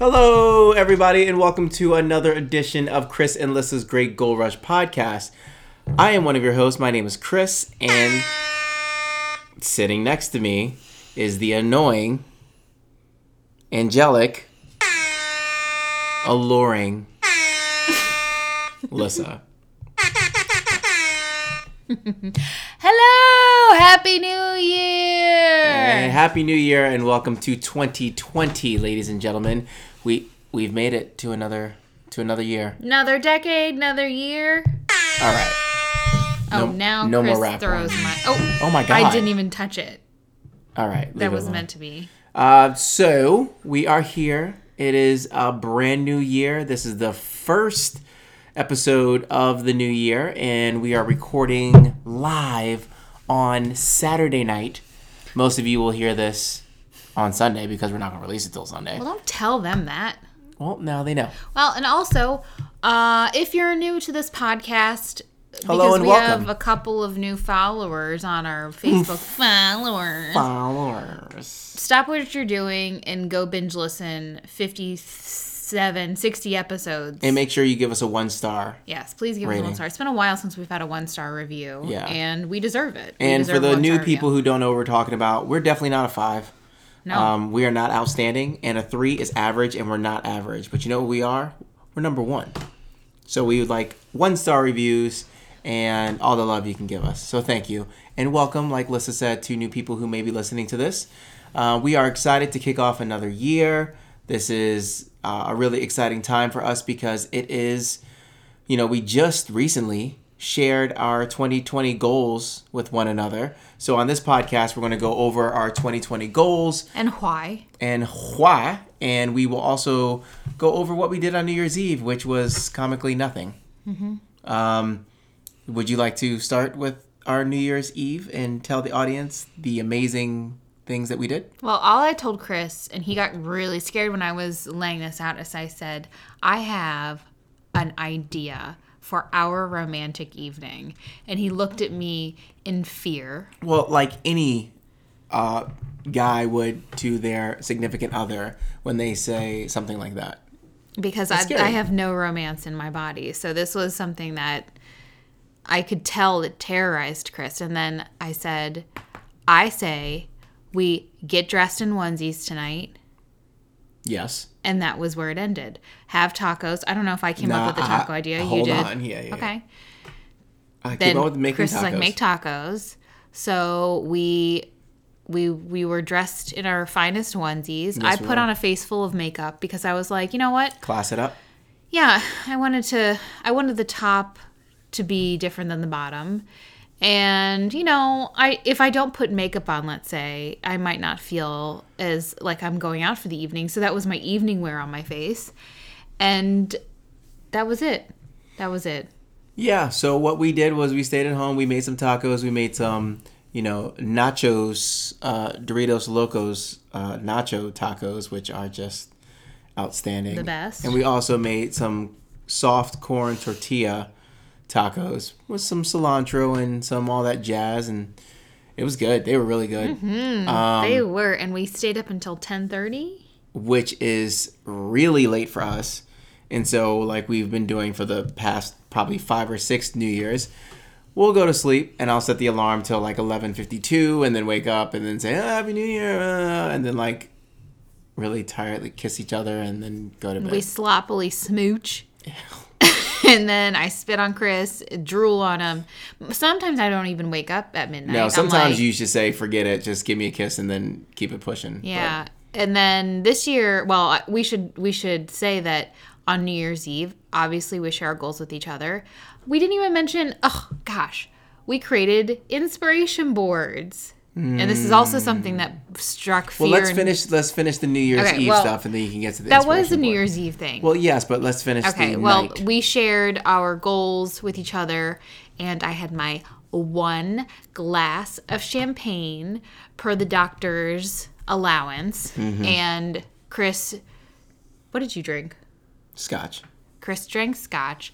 Hello, everybody, and welcome to another edition of Chris and Lissa's Great Goal Rush podcast. I am one of your hosts. My name is Chris, and sitting next to me is the annoying, angelic, alluring Lissa. Hello! Happy New Year! And happy New Year, and welcome to 2020, ladies and gentlemen. We we've made it to another to another year. Another decade, another year. All right. Oh, now no Chris more rap throws my. Oh, Oh my god! I didn't even touch it. All right. That was alone. meant to be. Uh, so we are here. It is a brand new year. This is the first episode of the new year, and we are recording live on Saturday night. Most of you will hear this on Sunday because we're not going to release it till Sunday. Well, don't tell them that. Well, now they know. Well, and also, uh, if you're new to this podcast, Hello because and we welcome. have a couple of new followers on our Facebook followers. Followers. Stop what you're doing and go binge listen 57, 60 episodes. And make sure you give us a one star. yes, please give us a Rating. one star. It's been a while since we've had a one star review. Yeah. And we deserve it. We And for deserve a the one-star new review. people who don't know what we're talking about, we're definitely not a five. No. Um, we are not outstanding, and a three is average, and we're not average. But you know what we are? We're number one. So we would like one star reviews and all the love you can give us. So thank you. And welcome, like Lissa said, to new people who may be listening to this. Uh, we are excited to kick off another year. This is uh, a really exciting time for us because it is, you know, we just recently shared our 2020 goals with one another. So on this podcast, we're going to go over our 2020 goals and why? and why, and we will also go over what we did on New Year's Eve, which was comically nothing. Um, would you like to start with our New Year's Eve and tell the audience the amazing things that we did? Well, all I told Chris, and he got really scared when I was laying this out, as I said, I have an idea for our romantic evening. And he looked at me in fear. Well, like any uh, guy would to their significant other when they say something like that. because I. I have no romance in my body. So this was something that I could tell that terrorized Chris. And then I said, I say we get dressed in onesies tonight. Yes. And that was where it ended. Have tacos. I don't know if I came Nah, up with the I- taco idea. hold you did. on. Yeah, yeah, yeah. Okay. I Then came up with making Chris tacos. is like, make tacos. So we we we were dressed in our finest onesies. I put on a face full of makeup because I was like, you know what? Class it up. yeah i wanted to i wanted the top to be different than the bottom and you know i if i don't put makeup on let's say i might not feel as like i'm going out for the evening. So that was my evening wear on my face. And that was it. That was it. Yeah, so what we did was we stayed at home, we made some tacos, we made some, you know, nachos, uh, Doritos Locos uh, nacho tacos, which are just outstanding. The best. And we also made some soft corn tortilla tacos with some cilantro and some all that jazz, and it was good. They were really good. Um, they were and we stayed up until 10:30 which is really late for us. And so, like we've been doing for the past probably five or six New Year's, we'll go to sleep and I'll set the alarm till like 11:52, and then wake up and then say oh, Happy New Year, uh, and then like really tiredly kiss each other and then go to bed. we sloppily smooch and then I spit on Chris, drool on him. Sometimes I don't even wake up at midnight. no, sometimes like- you should say forget it, just give me a kiss and then keep it pushing. Yeah. And then this year, well, we should we should say that on New Year's Eve, obviously we share our goals with each other. We didn't even mention, oh gosh, we created inspiration boards. And this is also something that struck fear. Well, let's in- finish. Let's finish the New Year's Okay, Eve well, stuff, and then you can get to the. That was the New board. Year's Eve thing. Well, yes, but let's finish Okay, well, night. we shared our goals with each other, and I had my one glass of champagne per the doctor's allowance. Mm-hmm. And Chris, what did you drink? Scotch. Chris drank scotch.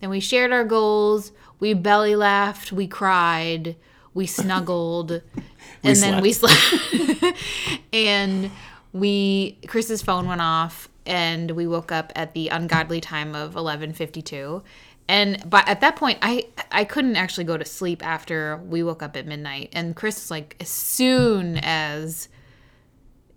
Then we shared our goals. We belly laughed. We cried. We snuggled. And then we slept. and we Chris's phone went off and we woke up at the ungodly time of 11:52. And but at that point I I couldn't actually go to sleep after we woke up at midnight. And Chris was like as soon as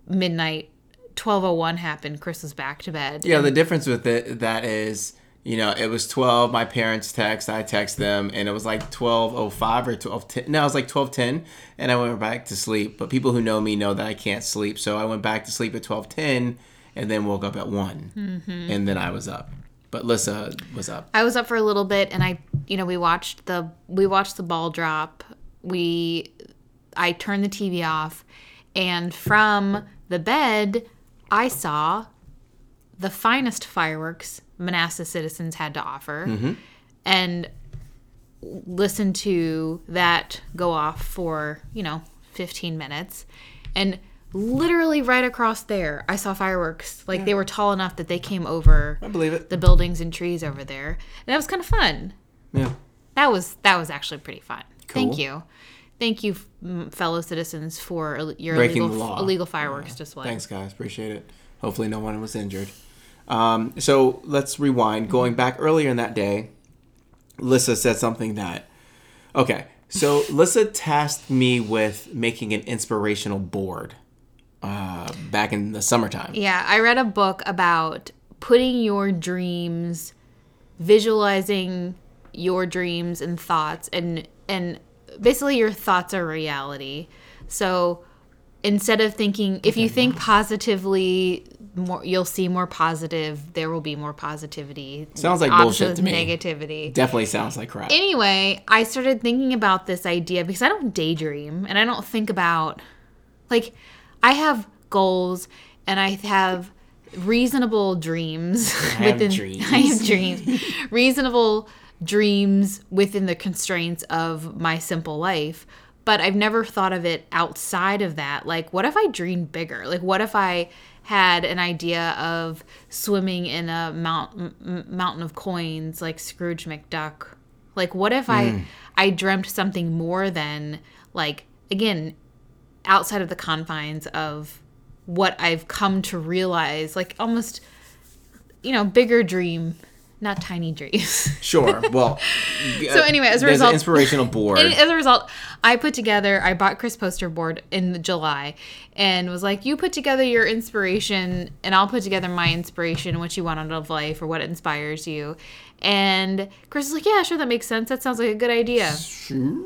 midnight 1201 happened, Chris was back to bed. Yeah, the difference with it that is, you know, it was twelve. My parents text, I text them, and it was like twelve oh five or twelve ten. No, it was like twelve ten, and I went back to sleep. But people who know me know that I can't sleep, so I went back to sleep at twelve ten, and then woke up at one, Mm-hmm. and then I was up. But Lissa was up. I was up for a little bit and I you know we watched the we watched the ball drop. We I turned the TV off and from the bed I saw the finest fireworks Manassas citizens had to offer mm-hmm. and listen to that go off for, you know, 15 minutes and literally right across there I saw fireworks like they were tall enough that they came over I believe it. the buildings and trees over there. And that was kind of fun. Yeah. That was that was actually pretty fun. Thank you. Thank you, fellow citizens, for your Breaking illegal, the law. illegal fireworks display. Thanks, guys. Appreciate it. Hopefully, no one was injured. Um, so let's rewind. Going back earlier in that day, Lissa said something that. Okay, so Lissa tasked me with making an inspirational board uh, back in the summertime. Yeah, I read a book about putting your dreams, visualizing your dreams and thoughts, and and basically your thoughts are reality. So instead of thinking, if you think positively, more you'll see more positive. There will be more positivity. Sounds like bullshit to me. Negativity. Definitely sounds like crap. anyway, I started thinking about this idea because I don't daydream and I don't think about like I have goals and I have reasonable dreams have dreams. I have dreams. reasonable dreams within the constraints of my simple life. But I've never thought of it outside of that. Like, what if I dreamed bigger? Like, what if I had an idea of swimming in a mount, m- mountain of coins like Scrooge McDuck? Like, what if I hmm. I dreamt something more than like again outside of the confines of what I've come to realize, like almost you know bigger dream, not tiny dreams. Sure. Well. So uh, anyway, as a result- an inspirational board. As a result, I put together, I bought Chris poster board in July and was like, you put together your inspiration and I'll put together my inspiration, what you want out of life or what inspires you. And Chris was like, yeah, sure, that makes sense. That sounds like a good idea. Sure.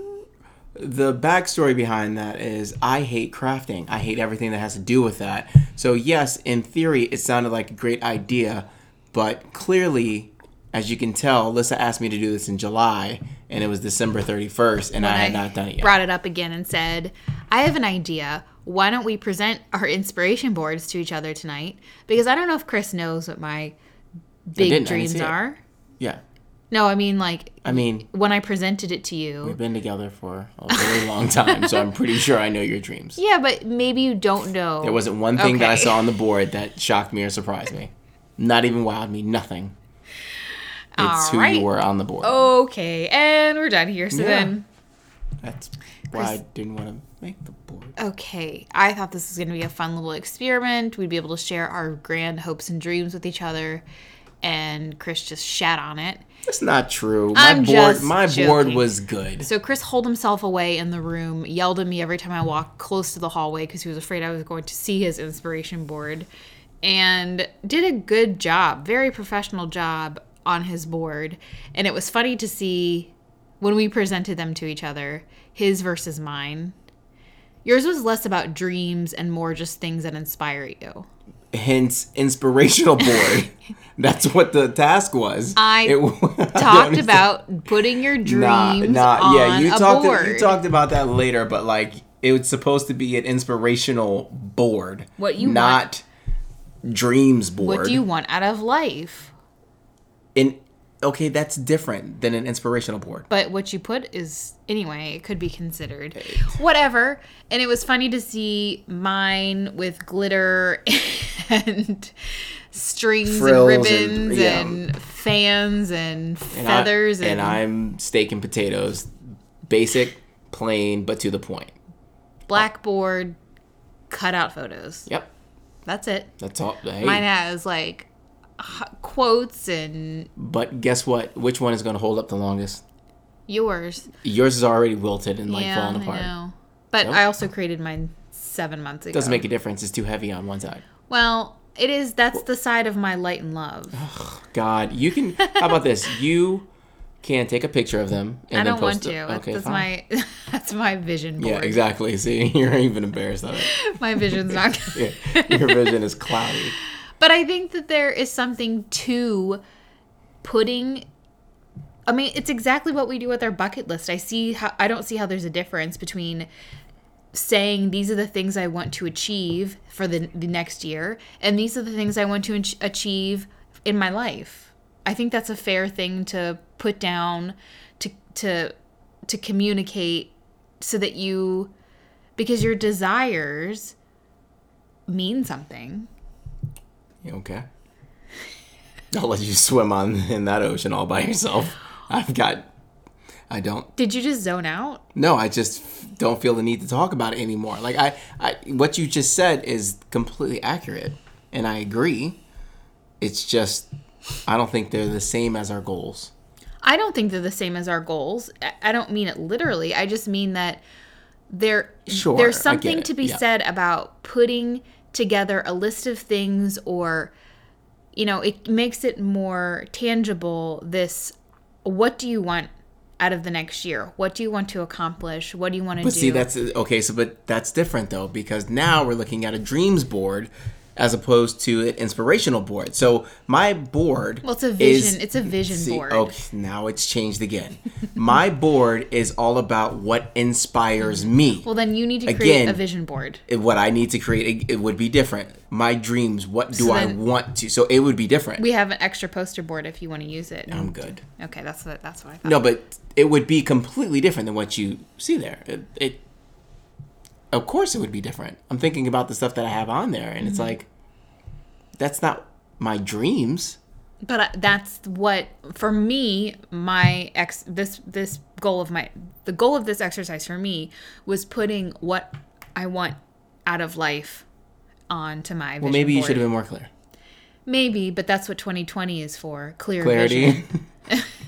the backstory behind that is I hate crafting. I hate everything that has to do with that. So yes, in theory, it sounded like a great idea, but clearly, as you can tell, Lissa asked me to do this in July, and it was December thirty first, and I had not done it yet. Brought it up again and said, I have an idea. Why don't we present our inspiration boards to each other tonight? Because I don't know if Chris knows what my big. I dreams are. Yeah, No, I mean, like, I mean, when I presented it to you. we've been together for a very long time, so I'm pretty sure I know your dreams. Yeah, but maybe you don't know. There wasn't one thing that I saw on the board that shocked me or surprised me. Not even wowed me. Nothing. It's who Alright. you were on the board. Okay, and we're done here. So Yeah. then, That's why I didn't want to make the board. okay, I thought this was going to be a fun little experiment. We'd be able to share our grand hopes and dreams with each other, and Chris just shat on it. That's not true. My I'm board, just my board joking. was good. So Chris holed himself away in the room, yelled at me every time I walked close to the hallway because he was afraid I was going to see his inspiration board, and did a good job, very professional job on his board. And it was funny to see when we presented them to each other, his versus mine. Yours was less about dreams and more just things that inspire you. Hence, inspirational board. That's what the task was. I It- Talked understand. about putting your dreams Nah, nah, on yeah, you a talked. board. You talked about that later, but like it was supposed to be an inspirational board. What you not dreams board. What do you want out of life? In okay, that's different than an inspirational board. But what you put is anyway, it could be considered. Whatever. And it was funny to see mine with glitter and strings Frills and and- ribbons yeah. and fans and And I- feathers and, and, I'm steak and potatoes, basic, plain, but to the point. blackboard cutout photos. Yep, That's it. that's all. Hey, Mine has like quotes and but guess what? Which one is going to hold up the longest? yours. Yours is already wilted and like yeah, falling apart. I know. But? I also created mine seven months ago. Doesn't make a difference. It's too heavy on one side. Well, it is. That's the side of my light and love. God, you can. How about this? You can take a picture of them and I don't want post to. it. That's, Okay, that's fine. my that's my vision board. Yeah, exactly. See, you're even embarrassed of it. My vision's not. Yeah, your vision is cloudy. But I think that there is something to putting I mean, it's exactly what we do with our bucket list. I see how I don't see how there's a difference between saying these are the things I want to achieve for the, the next year and these are the things I want to ach- achieve in my life. I think that's a fair thing to put down to to to communicate so that you because your desires mean something. Okay. I'll let you swim on in that ocean all by yourself. I've got. I don't. Did you just zone out? No, I just don't feel the need to talk about it anymore. Like I, I, what you just said is completely accurate, and I agree. It's just, I don't think they're the same as our goals. I don't think they're the same as our goals. I- I don't mean it literally. I just mean that there Sure, there's something to be Yeah. said about putting together a list of things or you know, it makes it more tangible this what do you want out of the next year? What do you want to accomplish? What do you want to But do? see, that's okay. So, but that's different though, because now we're looking at a dreams board as opposed to an inspirational board. So my board, well, it's a is- vision. it's a vision See, board. Okay, now it's changed again. My board is all about what inspires me. Well, then you need to create Again, a vision board. what I need to create, it, it would be different. My dreams, what do So I want to? So it would be different. We have an extra poster board if you want to use it. I'm good. Okay, that's what that's what I thought. No, but it would be completely different than what you see there. It, it of course, it would be different. I'm thinking about the stuff that I have on there, and it's Mm-hmm. like, that's not my dreams. but that's what for me my ex this this goal of my the goal of this exercise for me was putting what i want out of life onto my vision Well, maybe you board. should have been more clear. maybe but that's what 2020 is for clear Clarity.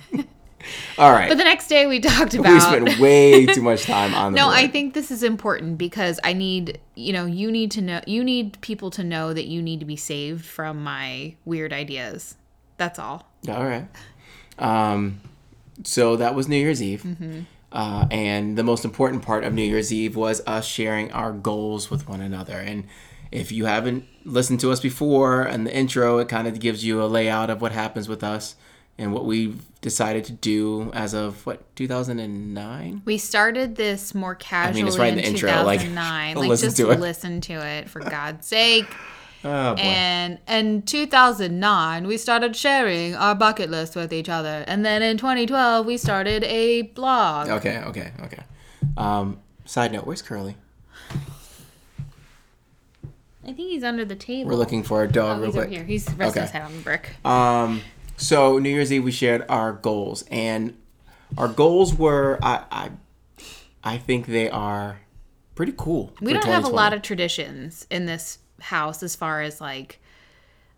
All right. but the next day we talked about. we spent way too much time on no board. i think this is important because i need you know you need to know you need people to know that you need to be saved from my weird ideas that's all All right. Um, so that was New Year's Eve. Mm-hmm. Uh, and the most important part of New Year's Eve was us sharing our goals with one another. And if you haven't listened to us before and the intro, it kind of gives you a layout of what happens with us and what we've decided to do as of what 2009. We started this more casually I mean, it's right in in, the intro, like, 2009. I'll Like, listen just to it. listen to it for God's sake. Oh boy. And in 2009, we started sharing our bucket list with each other. And then in 2012, we started a blog. okay, okay, okay. Um, side note, where's Curly? I think he's under the table. We're looking for a dog Oh, real he's over quick. here. He's resting his head on the brick. Um, so New Year's Eve we shared our goals, and our goals were I I, I think they are pretty cool. we don't have a lot of traditions in this house as far as like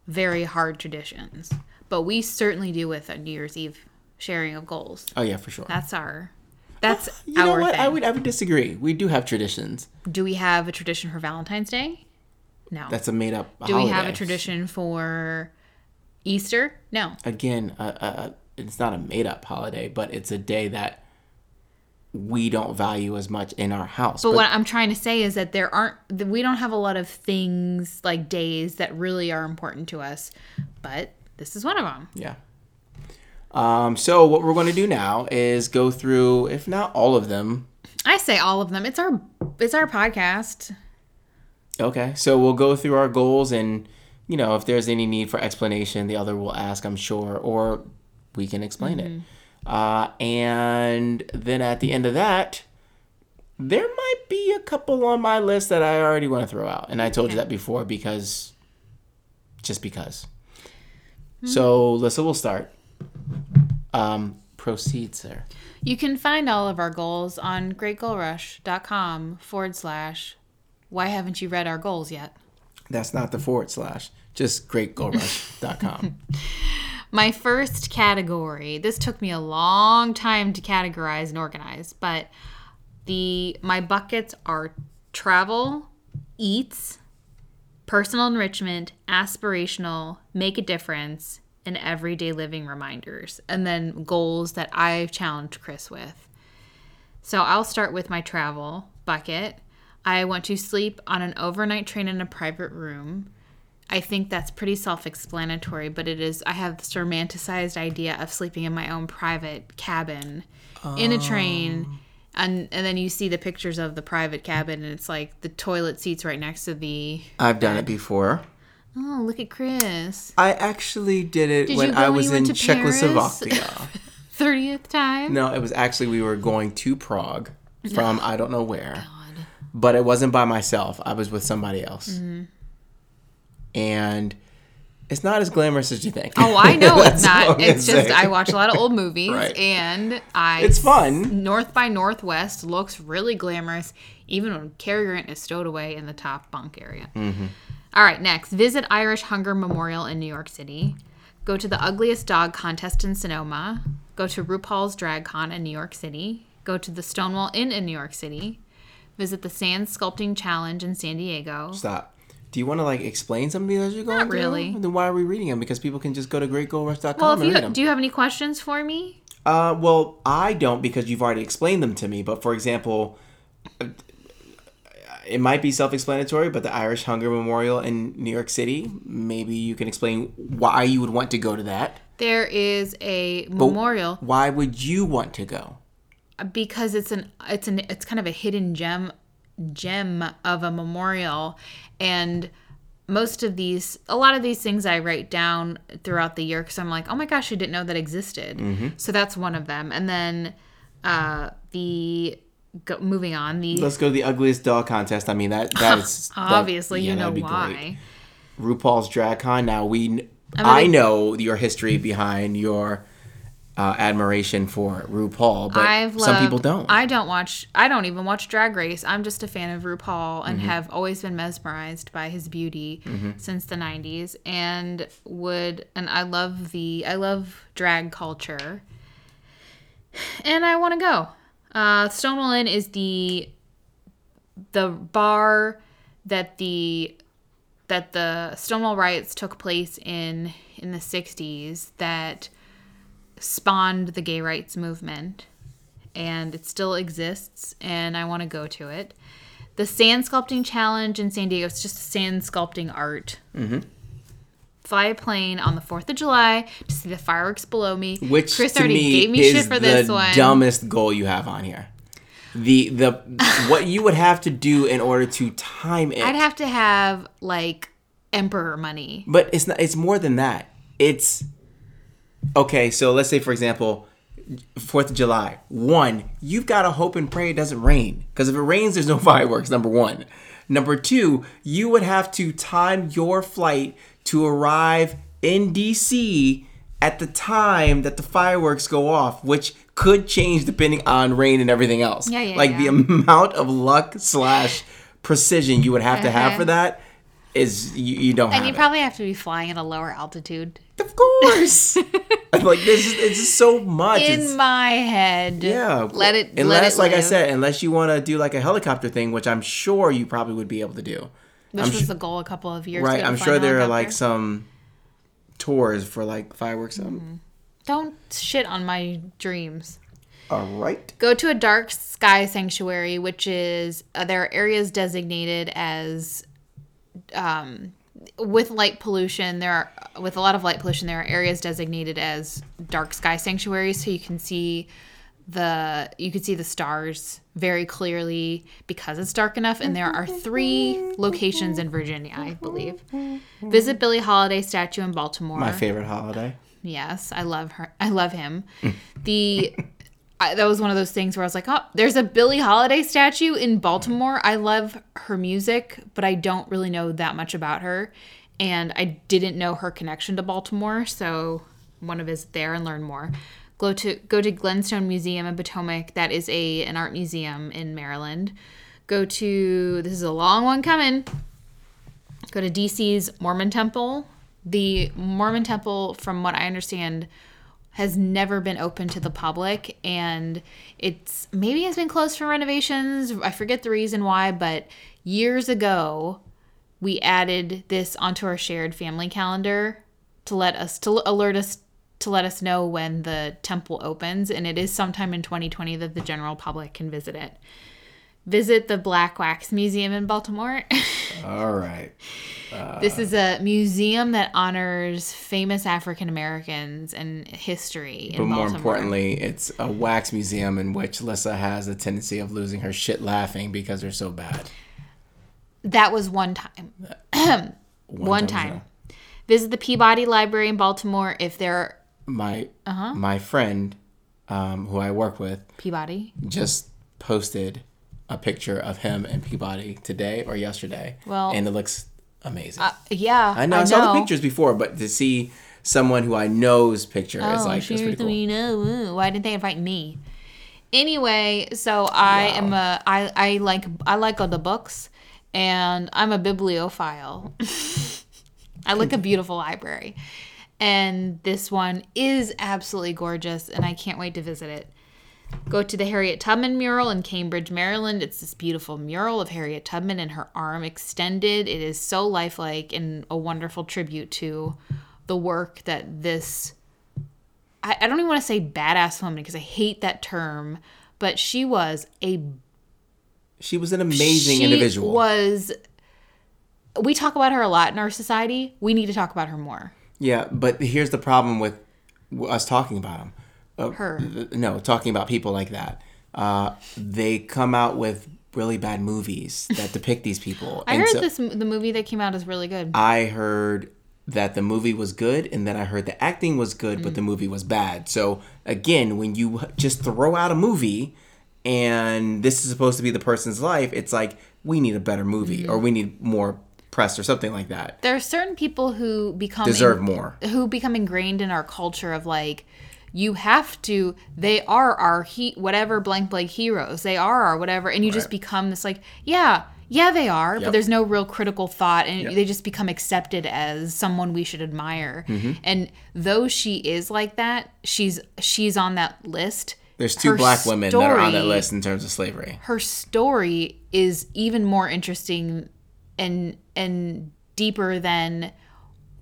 very hard traditions. But we certainly do with a New Year's Eve sharing of goals. Oh yeah, for sure. That's our that's oh, you know what? thing. I would I would disagree. We do have traditions. Do we have a tradition for Valentine's Day? No. That's a made up. Do we have a tradition for Easter? No. Again, uh, uh, it's not a made up holiday, but it's a day that we don't value as much in our house. But what I'm trying to say is that there aren't we don't have a lot of things like days that really are important to us, but this is one of them. Yeah. Um, so what we're going to do now is go through, if not all of them, I say all of them. It's our it's our podcast. Okay, so we'll go through our goals, and you know, if there's any need for explanation, the other will ask, I'm sure, or we can explain it. Uh, and then at the end of that, there might be a couple on my list that I already want to throw out, and I told you that before because, just because. So, Lissa, we'll start. Um, proceed, sir. You can find all of our goals on greatgoalrush.com forward slash why haven't you read our goals yet? That's not the forward slash, just greatgoalrush.com. My first category, this took me a long time to categorize and organize, but the my buckets are travel, eats, personal enrichment, aspirational, make a difference, and everyday living reminders, and then goals that I've challenged Chris with. So I'll start with my travel bucket. I want to sleep on an overnight train in a private room. I think that's pretty self explanatory, but it is. I have this romanticized idea of sleeping in my own private cabin in a train. Oh. And, and then you see the pictures of the private cabin, and it's like the toilet seats right next to the. I've done it before. Oh, look at Chris. I actually did it Did when I was in went to Paris? Czechoslovakia. 30th time? no, it was actually we were going to Prague from I don't know where, God. But it wasn't by myself. I was with somebody else, Mm-hmm. and it's not as glamorous as you think. Oh, I know it's not. It's just. I watch a lot of old movies Right. and I It's fun. North by Northwest looks really glamorous even when Cary Grant is stowed away in the top bunk area. Mm-hmm. All right, next, visit Irish Hunger Memorial in New York City. Go to the Ugliest Dog contest in Sonoma. Go to RuPaul's Drag Con in New York City. Go to the Stonewall Inn in New York City. Visit the Sand Sculpting Challenge in San Diego. Stop. Do you want to like explain some of these as you're going Not through? really. Then why are we reading them? Because people can just go to greatgoalrush.com Well, if and you read them. do you have any questions for me? Uh, well, I don't because you've already explained them to me. But for example, it might be self-explanatory, but the Irish Hunger Memorial in New York City, maybe you can explain why you would want to go to that. There is a But memorial Why would you want to go? Because it's an it's an it's kind of a hidden gem gem of a memorial and most of these a lot of these things i write down throughout the year because i'm like oh my gosh i didn't know that existed so that's one of them and then uh the go, moving on the Let's go to the ugliest dog contest. I mean that that is that- obviously yeah, you know why great. RuPaul's Drag Con. Now we, I'm I know your history behind your uh, admiration for RuPaul, but I've some loved, people don't. I don't watch. I don't even watch Drag Race. I'm just a fan of RuPaul and Mm-hmm. have always been mesmerized by his beauty since the '90s. And would and I love the I love drag culture, and I want to go. Uh, Stonewall Inn is the the bar that the that the Stonewall riots took place in in the 60s that spawned the gay rights movement and it still exists and I want to go to it. The sand sculpting challenge in San Diego, it's just sand sculpting art. Mm-hmm. Fly a plane on the 4th of July to see the fireworks below me. Which Chris to already me gave me shit for the this one. dumbest goal you have on here. The the what you would have to do in order to time it. I'd have to have like emperor money. but it's not. It's more than that. It's okay. So let's say, for example, Fourth of July. One, you've got to hope and pray it doesn't rain because if it rains, there's no fireworks. Number one. Number two, you would have to time your flight to arrive in DC at the time that the fireworks go off, which could change depending on rain and everything else. Yeah, yeah, like the amount of luck slash precision you would have to have Uh-huh. for that is you, you don't And have you it. probably have to be flying at a lower altitude. Of course. like this is it's so much. In It's- my head. yeah. Let it Unless, let it like I said, unless you want to do like a helicopter thing, which I'm sure you probably would be able to do. Which I'm was su- the goal a couple of years right. ago. I'm sure there are like some tours for like fireworks. Um, Don't shit on my dreams. all right. Go to a dark sky sanctuary, which is uh, there are areas designated as um, with light pollution. There are with a lot of light pollution. There are areas designated as dark sky sanctuaries, so you can see the you can see the stars very clearly because it's dark enough and there are three locations in Virginia, I believe. Visit Billie Holiday statue in Baltimore. My favorite holiday. Yes, I love her. I love him. the I, that was one of those things where I was like, "Oh, there's a Billie Holiday statue in Baltimore." I love her music, but I don't really know that much about her, and I didn't know her connection to Baltimore, so I want to visit there and learn more. Go to go to Glenstone Museum in Potomac. That is a an art museum in Maryland. Go to this is a long one coming. Go to DC's Mormon Temple. The Mormon Temple, from what I understand, has never been open to the public and it's maybe has been closed for renovations. I forget the reason why, but years ago we added this onto our shared family calendar to let us to alert us to let us know when the temple opens and it is sometime in 2020 that the general public can visit it. Visit the Black Wax Museum in Baltimore. All right. this is a museum that honors famous African Americans and history in But more Baltimore. importantly, it's a wax museum in which Lissa has a tendency of losing her shit laughing because they're so bad. that was one time. one time time. Visit the Peabody Library in Baltimore if they're My Uh-huh. my friend, um, who I work with, Peabody. just posted a picture of him and Peabody today or yesterday. Well- and it looks amazing. Yeah, I know I, saw the pictures before, but to see someone who I know's picture is Oh, like sure, pretty cool. we know. Why didn't they invite me? Anyway, so I am a I I like I like all the books, and I'm a bibliophile. I like a beautiful library, and this one is absolutely gorgeous, and I can't wait to visit it. Go to the Harriet Tubman mural in Cambridge, Maryland. It's this beautiful mural of Harriet Tubman and her arm extended. It is so lifelike and a wonderful tribute to the work that this I, I don't even want to say badass woman because I hate that term, but she was a She was an amazing she individual. Was we talk about her a lot in our society. We need to talk about her more. Yeah, but here's the problem with us talking about them. Uh, Her. No, talking about people like that. Uh, they come out with really bad movies that depict these people. I And heard so this the movie that came out is really good. I heard that the movie was good, and then I heard the acting was good, Mm. but the movie was bad. So again, when you just throw out a movie, and this is supposed to be the person's life, it's like we need a better movie, Mm. or we need more press, or something like that. there are certain people who become Deserve more. who become ingrained in our culture of like you have to they are our he whatever blank blank heroes they are our whatever and you just become this like yeah yeah they are Yep. but there's no real critical thought and Yep. they just become accepted as someone we should admire Mm-hmm. and though she is like that she's she's on that list There's two Her black women that are on that list in terms of slavery. her story is even more interesting and and deeper than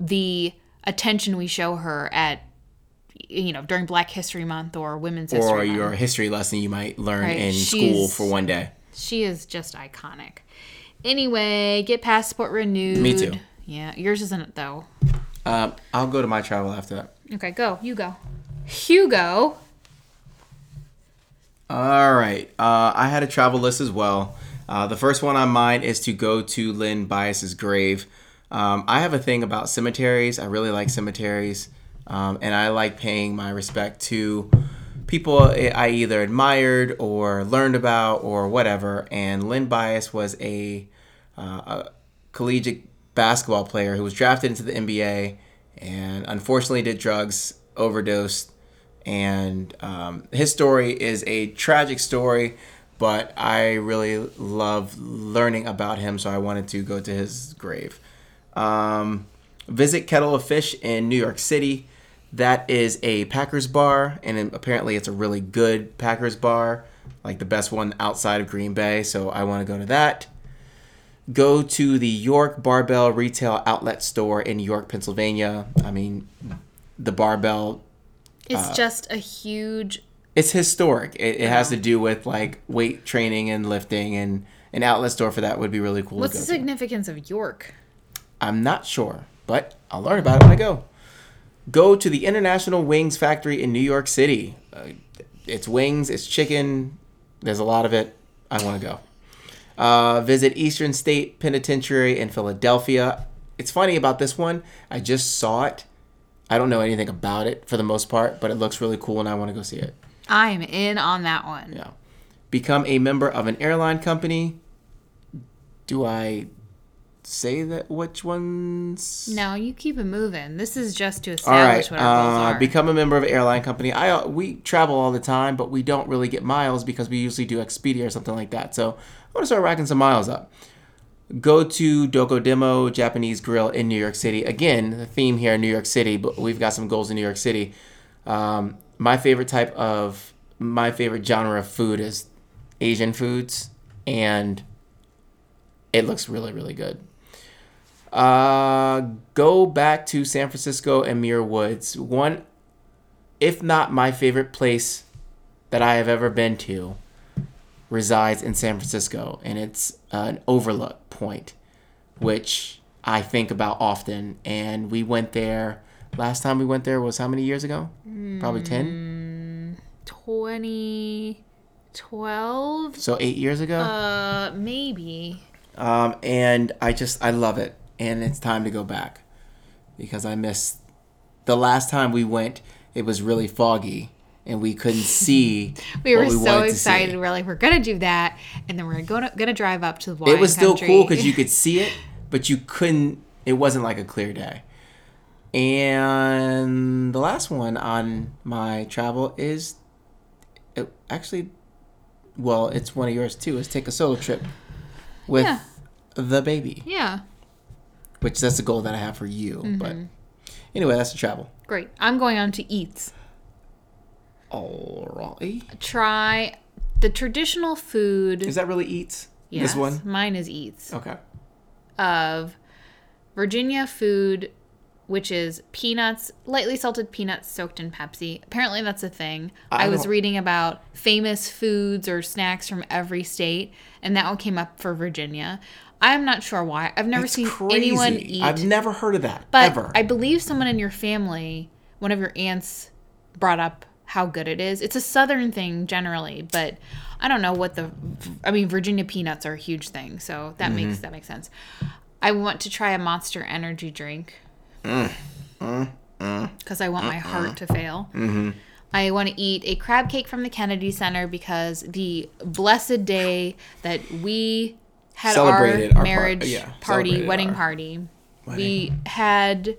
the attention we show her at you know during Black History Month or Women's History Or Month. your history lesson you might learn Right, in school for one day. She is just iconic. Anyway, get passport renewed. Me too. Yeah, yours isn't though. Um, I'll go to my travel after that. Okay, go. You go. Hugo. All right. Uh, I had a travel list as well. Uh, the first one on mine is to go to Len Bias's grave. Um, I have a thing about cemeteries. I really like cemeteries. Um, and I like paying my respect to people I either admired or learned about or whatever. And Len Bias was a, uh, a collegiate basketball player who was drafted into the NBA and unfortunately did drugs, overdosed, and um, his story is a tragic story but i really love learning about him so i wanted to go to his grave. Um, visit kettle of fish in new york city that is a packers bar and it- apparently it's a really good packers bar like the best one outside of green bay so i want to go to that go to the york barbell retail outlet store in york pennsylvania i mean the barbell It's Uh, just a huge it's historic. It, it has to do with like weight training and lifting, and an outlet store for that would be really cool. What's to the go to. significance of York? I'm not sure, but I'll learn about it when I go. Go to the International Wings Factory in New York City. Uh, it's wings, it's chicken. There's a lot of it. I want to go. Uh, visit Eastern State Penitentiary in Philadelphia. It's funny about this one. I just saw it. I don't know anything about it for the most part, but it looks really cool and I want to go see it. I'm in on that one. Yeah. Become a member of an airline company. Do I say that which ones? No, you keep it moving. This is just to All establish right. what our goals Uh, are. become a member of an airline company. I uh, we travel all the time, but we don't really get miles because we usually do Expedia or something like that. So I want to start racking some miles up. Go to Dokodemo Japanese Grill in New York City. Again, the theme here in New York City, but we've got some goals in New York City. Um, my favorite type of my favorite genre of food is Asian foods, and it looks really really good. Uh, go back to San Francisco and Muir Woods. One, if not my favorite place that I have ever been to, resides in San Francisco, and it's an overlook point, which I think about often. And we went there. Last time we went there was how many years ago? Probably ten. 2012? So eight years ago. Uh, maybe. Um, and I just I love it, and it's time to go back because I missed the last time we went. It was really foggy, and we couldn't see. We were what so wanted to see. excited. We're like, we're gonna do that, and then we're gonna gonna drive up to the wine It was still country. cool because you could see it, but you couldn't. It wasn't like a clear day. And the last one on my travel is it actually, well, it's one of yours too. Is take a solo trip with Yeah. the baby. yeah, which that's the goal that I have for you. Mm-hmm. But anyway, that's the travel. great. I'm going on to eats. All right. Try the traditional food. Is that really eats? yes, This one? mine is eats Okay. of Virginia food, which is peanuts, lightly salted peanuts soaked in Pepsi. Apparently, that's a thing. I I, was reading about famous foods or snacks from every state, and that one came up for Virginia. I'm not sure why. I've never It's seen crazy. anyone eat. I've never heard of that. but ever. I believe someone in your family, one of your aunts, brought up how good it is. It's a southern thing generally, but I don't know what the. I mean, Virginia peanuts are a huge thing, so that makes Mm-hmm. that makes sense. I want to try a Monster Energy drink because I want my heart to fail. Mm-hmm. I want to eat a crab cake from the Kennedy Center because the blessed day that we had Celebrated our our par- marriage yeah, party, wedding our party, we had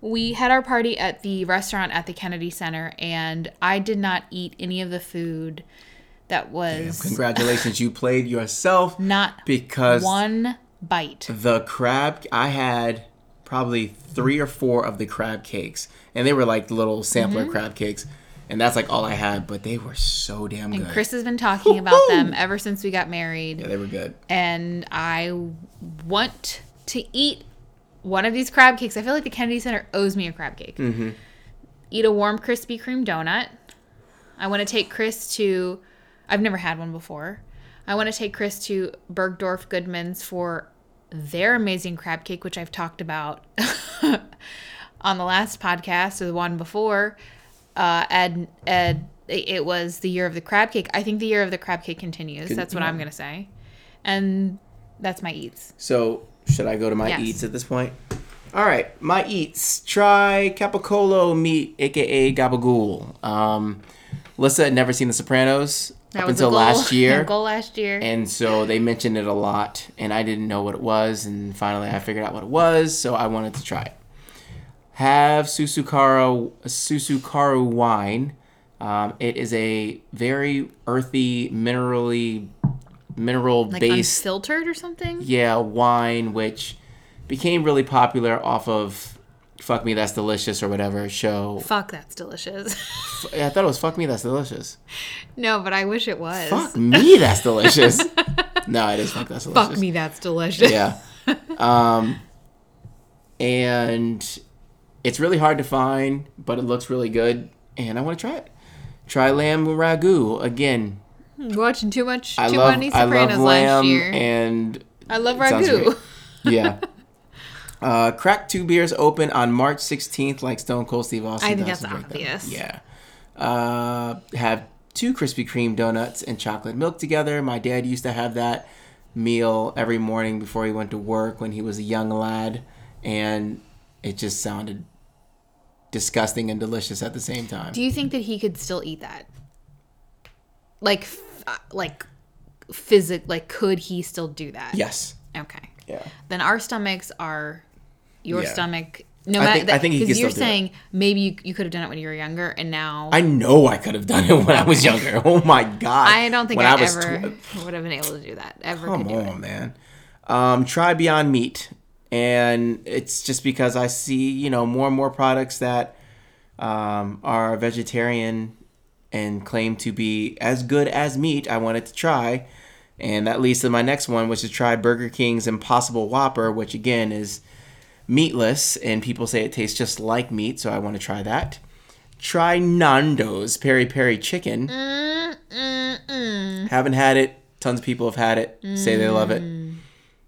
we had our party at the restaurant at the Kennedy Center, and I did not eat any of the food that was Congratulations, you played yourself not because one bite. the crab. I had probably three or four of the crab cakes, and they were like little sampler Mm-hmm. crab cakes, and that's like all I had. But they were so damn good. And Chris has been talking about them ever since we got married. yeah, they were good. and I want to eat one of these crab cakes. I feel like the Kennedy Center owes me a crab cake. Mm-hmm. Eat a warm Krispy Kreme donut. I want to take Chris to. I've never had one before. I want to take Chris to Bergdorf Goodman's for their amazing crab cake, which I've talked about on the last podcast or the one before. Uh, Ed, Ed, it was the year of the crab cake. I think the year of the crab cake continues. That's what I'm gonna say, and that's my eats. So should I go to my Yes. eats at this point? All right, my eats. Try Capicolo meat, aka gabagool. Um, Lissa had never seen The Sopranos That up was until goal- last year, goal last year. and so they mentioned it a lot, and I didn't know what it was, and finally I figured out what it was, so I wanted to try it. Have Susukaro Susukaru wine. Um, it is a very earthy, minerally, mineral like based filtered or something. yeah, wine, which became really popular off of Fuck Me That's Delicious or whatever show. Fuck, that's delicious. I thought it was Fuck Me That's Delicious. no, but I wish it was. Fuck Me That's Delicious. no, it is Fuck That's Delicious. Fuck me, that's delicious. Yeah. Um, and it's really hard to find, but it looks really good, and I want to try it. Try lamb ragu again. Watching too much, I too love many I Sopranos love last lamb year. and I love ragu. yeah. Uh, crack two beers open on March 16th, like Stone Cold Steve Austin. I think that's to drink them. obvious. Yeah. Uh, have two Krispy Kreme donuts and chocolate milk together. My dad used to have that meal every morning before he went to work when he was a young lad, and it just sounded disgusting and delicious at the same time. Do you think that he could still eat that? Like, f- uh, like, physic. Like, could he still do that? yes. Okay. Yeah. Then our stomachs are your Yeah. stomach. No I matter think- I think he because you're do it. saying maybe you, you could have done it when you were younger, and now I know I could have done it when I was younger. Oh my god! I don't think when I, was ever tw- would have been able to do that. Ever Come could do it. on, man. Um, try Beyond Meat, and it's just because I see you know more and more products that um, are vegetarian and claim to be as good as meat. I wanted to try, and that leads to my next one, which is try Burger King's Impossible Whopper, which again is meatless, and people say it tastes just like meat, so I want to try that. Try Nando's Peri Peri Chicken. Haven't had it. Tons of people have had it. Say they love it.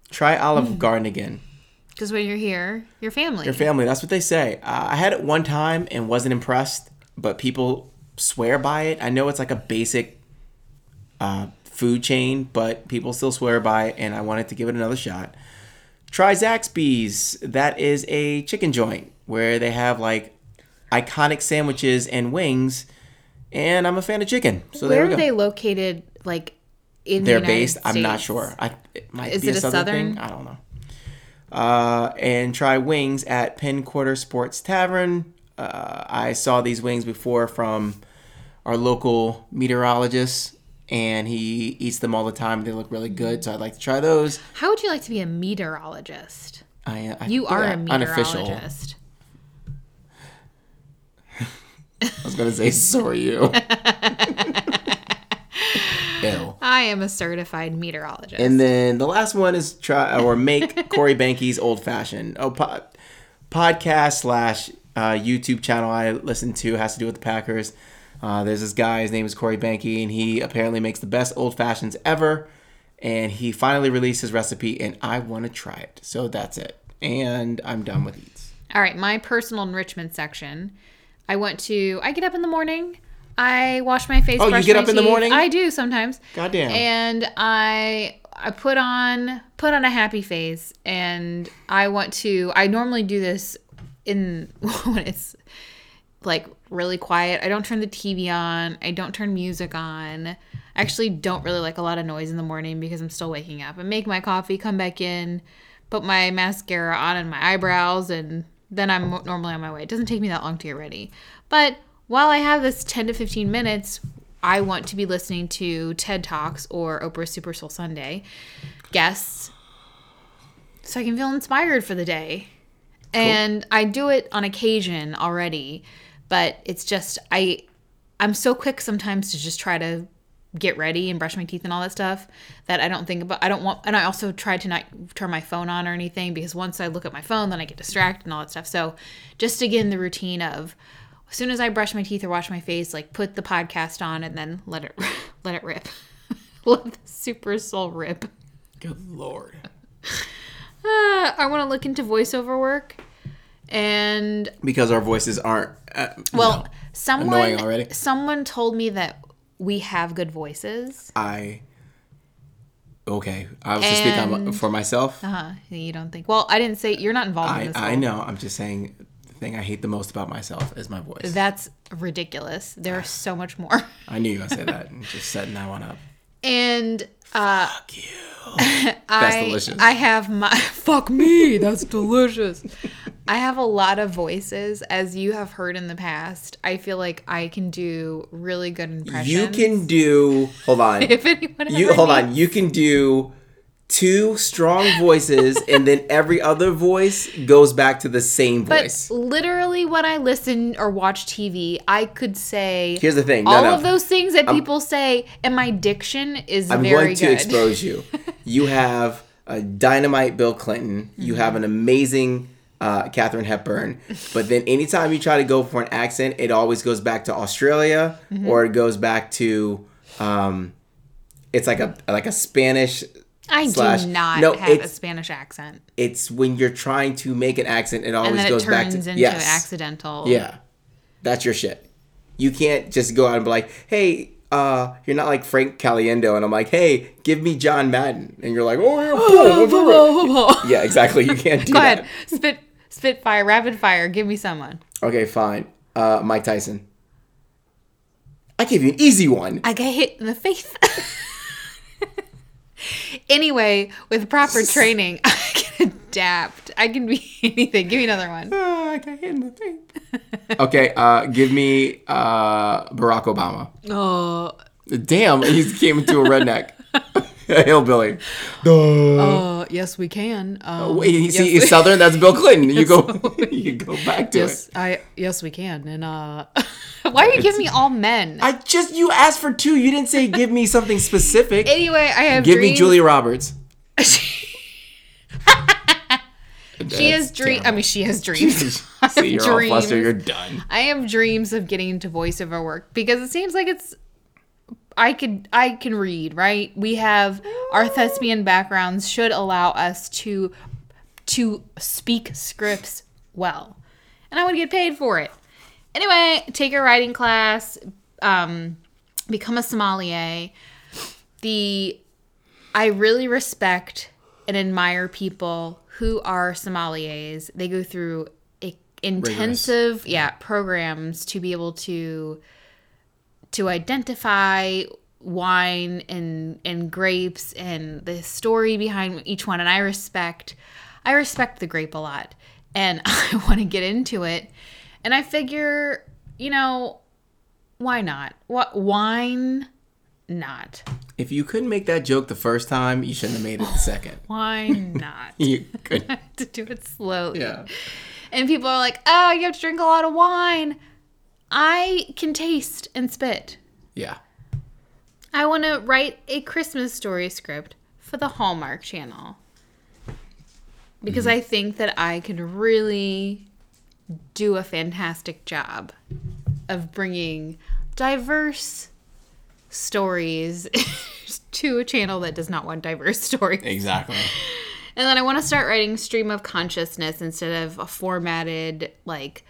Try Olive Garden again. Because when you're here, your family. Your family. That's what they say. Uh, I had it one time and wasn't impressed, but people swear by it. I know it's like a basic uh, food chain, but people still swear by it, and I wanted to give it another shot. Try Zaxby's. That is a chicken joint where they have like iconic sandwiches and wings, and I'm a fan of chicken. So Where there are we go. they located? Like in They're the based. I'm not sure. I it might Is be it a southern, Southern? thing. I don't know. Uh, and try wings at Penn Quarter Sports Tavern. Uh, I saw these wings before from our local meteorologist, and he eats them all the time. They look really good, so I'd like to try those. How would you like to be a meteorologist? I, I You are a meteorologist. I was gonna say so are you. Ew. I am a certified meteorologist. And then the last one is try or make Corey Banky's old fashioned. Oh, po- podcast slash uh, YouTube channel I listen to has to do with the Packers. Uh, there's this guy. His name is Corey Banky, and he apparently makes the best old fashions ever. And he finally released his recipe, and I want to try it. So that's it. And I'm done with eats. All right, my personal enrichment section. I went to. I get up in the morning. I wash my face. Oh, you get up in the morning? I do sometimes. Goddamn. And I I put on put on a happy face, and I want to. I normally do this in when it's like really quiet. I don't turn the TV on. I don't turn music on. I actually don't really like a lot of noise in the morning because I'm still waking up. I make my coffee, come back in, put my mascara on and my eyebrows, and then I'm normally on my way. It doesn't take me that long to get ready. But while I have this 10 to 15 minutes, I want to be listening to TED Talks or Oprah Super Soul Sunday guests so I can feel inspired for the day. And I do it on occasion already, but it's just I I'm so quick sometimes to just try to get ready and brush my teeth and all that stuff that I don't think about I don't want and I also try to not turn my phone on or anything because once I look at my phone then I get distracted and all that stuff. So just to get in the routine of as soon as I brush my teeth or wash my face, like put the podcast on and then let it let it rip. let the super soul rip. Good lord. Uh, I want to look into voiceover work. And Because our voices aren't. Uh, well, someone already. someone told me that we have good voices. I. Okay, I was to speak on, for myself. Uh-huh. You don't think? Well, I didn't say you're not involved in I, this. I whole- know. I'm just saying the thing I hate the most about myself is my voice. That's ridiculous. There's so much more. I knew you were gonna say that and just setting that one up. And uh Fuck you. That's I, delicious. I have my fuck me. That's delicious. I have a lot of voices, as you have heard in the past. I feel like I can do really good impressions. you can do. Hold on. If anyone you hold needs- on. You can do two strong voices, and then every other voice goes back to the same voice. But literally, when I listen or watch TV, I could say Here's the thing. No, all no. of those things that people say, and my diction is I'm very going to good. expose you. You have a dynamite Bill Clinton. You Mm-hmm. have an amazing uh, Katharine Hepburn. But then anytime you try to go for an accent, it always goes back to Australia Mm-hmm. or it goes back to. Um, it's like a like a Spanish. I slash- do not No, have a Spanish accent, It's when you're trying to make an accent, it and always then it goes back turns to into yes. accidental. Yeah, that's your shit. You can't just go out and be like, "Hey, uh, you're not like Frank Caliendo, and I'm like, hey, give me John Madden, and you're like, oh yeah, boom, boom, boom." yeah, exactly. You can't do Go that. ahead. Spit, spitfire, rapid fire. Give me someone. Okay, fine. Uh, Mike Tyson. I gave you an easy one. I get hit in the face. anyway, with proper training, I can adapt. I can be anything. Give me another one. Uh, I got hit in the face. okay, uh, give me uh, Barack Obama. Oh, Damn, he came into a redneck. a hillbilly. Duh. uh, yes, we can. Um, Wait, you see, yes, Southern. That's Bill Clinton. You go, you go back to yes, it. I yes we can. And uh, why are you giving me all men? I just you asked for two. You didn't say give me something specific. anyway, I have give me Julia Roberts. She has dreams. I mean, she has dreams. I See, you're all flustered. You're done. I have dreams of getting into voiceover work because it seems like it's I could I can read, right? We have our thespian backgrounds should allow us to to speak scripts well. And I would get paid for it. Anyway, take a writing class, um, become a sommelier. The I really respect and admire people who are sommeliers. They go through a, intensive, yeah, programs to be able to to identify wine and and grapes and the story behind each one. And I respect I respect the grape a lot. And I want to get into it. And I figure you know why not? What wine not? If you couldn't make that joke the first time, you shouldn't have made it the second. why not? You could. to do it slowly. Yeah. and people are like oh you have to drink a lot of wine I can taste and spit Yeah. I want to write a Christmas story script for the Hallmark Channel because mm-hmm. I think that I can really do a fantastic job of bringing diverse stories to a channel that does not want diverse stories. Exactly. And then I want to start writing stream of consciousness instead of a formatted like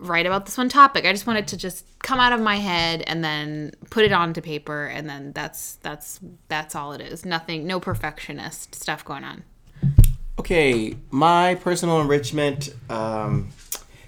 write about this one topic. I just wanted to just come out of my head and then put it onto paper and then that's that's that's all it is. Nothing no perfectionist stuff going on. Okay, my personal enrichment. Um,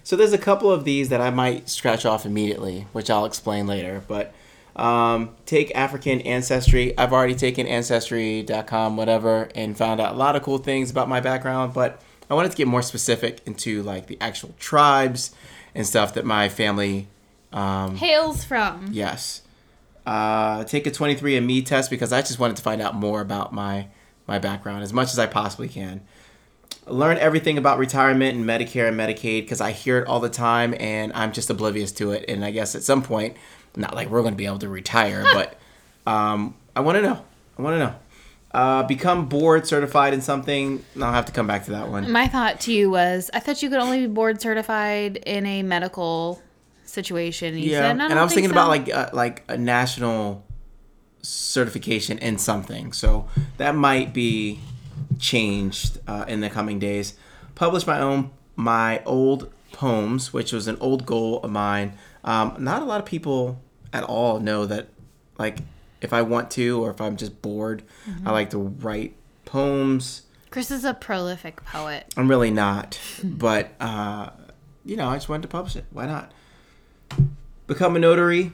so there's a couple of these that I might scratch off immediately, which I'll explain later. But um, take African ancestry. I've already taken ancestry.com, whatever, and found out a lot of cool things about my background. But I wanted to get more specific into like the actual tribes and stuff that my family. Um, Hails from Yes. Uh, take a 23andMe test because I just wanted to find out more about my my background as much as I possibly can. Learn everything about retirement and Medicare and Medicaid because I hear it all the time and I'm just oblivious to it. And I guess at some point, not like we're going to be able to retire, but um, I want to know. I want to know. Uh, become board certified in something. I'll have to come back to that one. my thought to you was I thought you could only be board certified in a medical situation. And Yeah, said, and "I I, don't was think thinking so." about like uh, like a national certification in something. So that might be changed uh, in the coming days. Publish my own my old poems, which was an old goal of mine. Um, not a lot of people at all know that, like, if I want to or if I'm just bored, Mm-hmm. I like to write poems. Chris is a prolific poet. I'm really not, but uh, you know, I just wanted to publish it. Why not? Become a notary.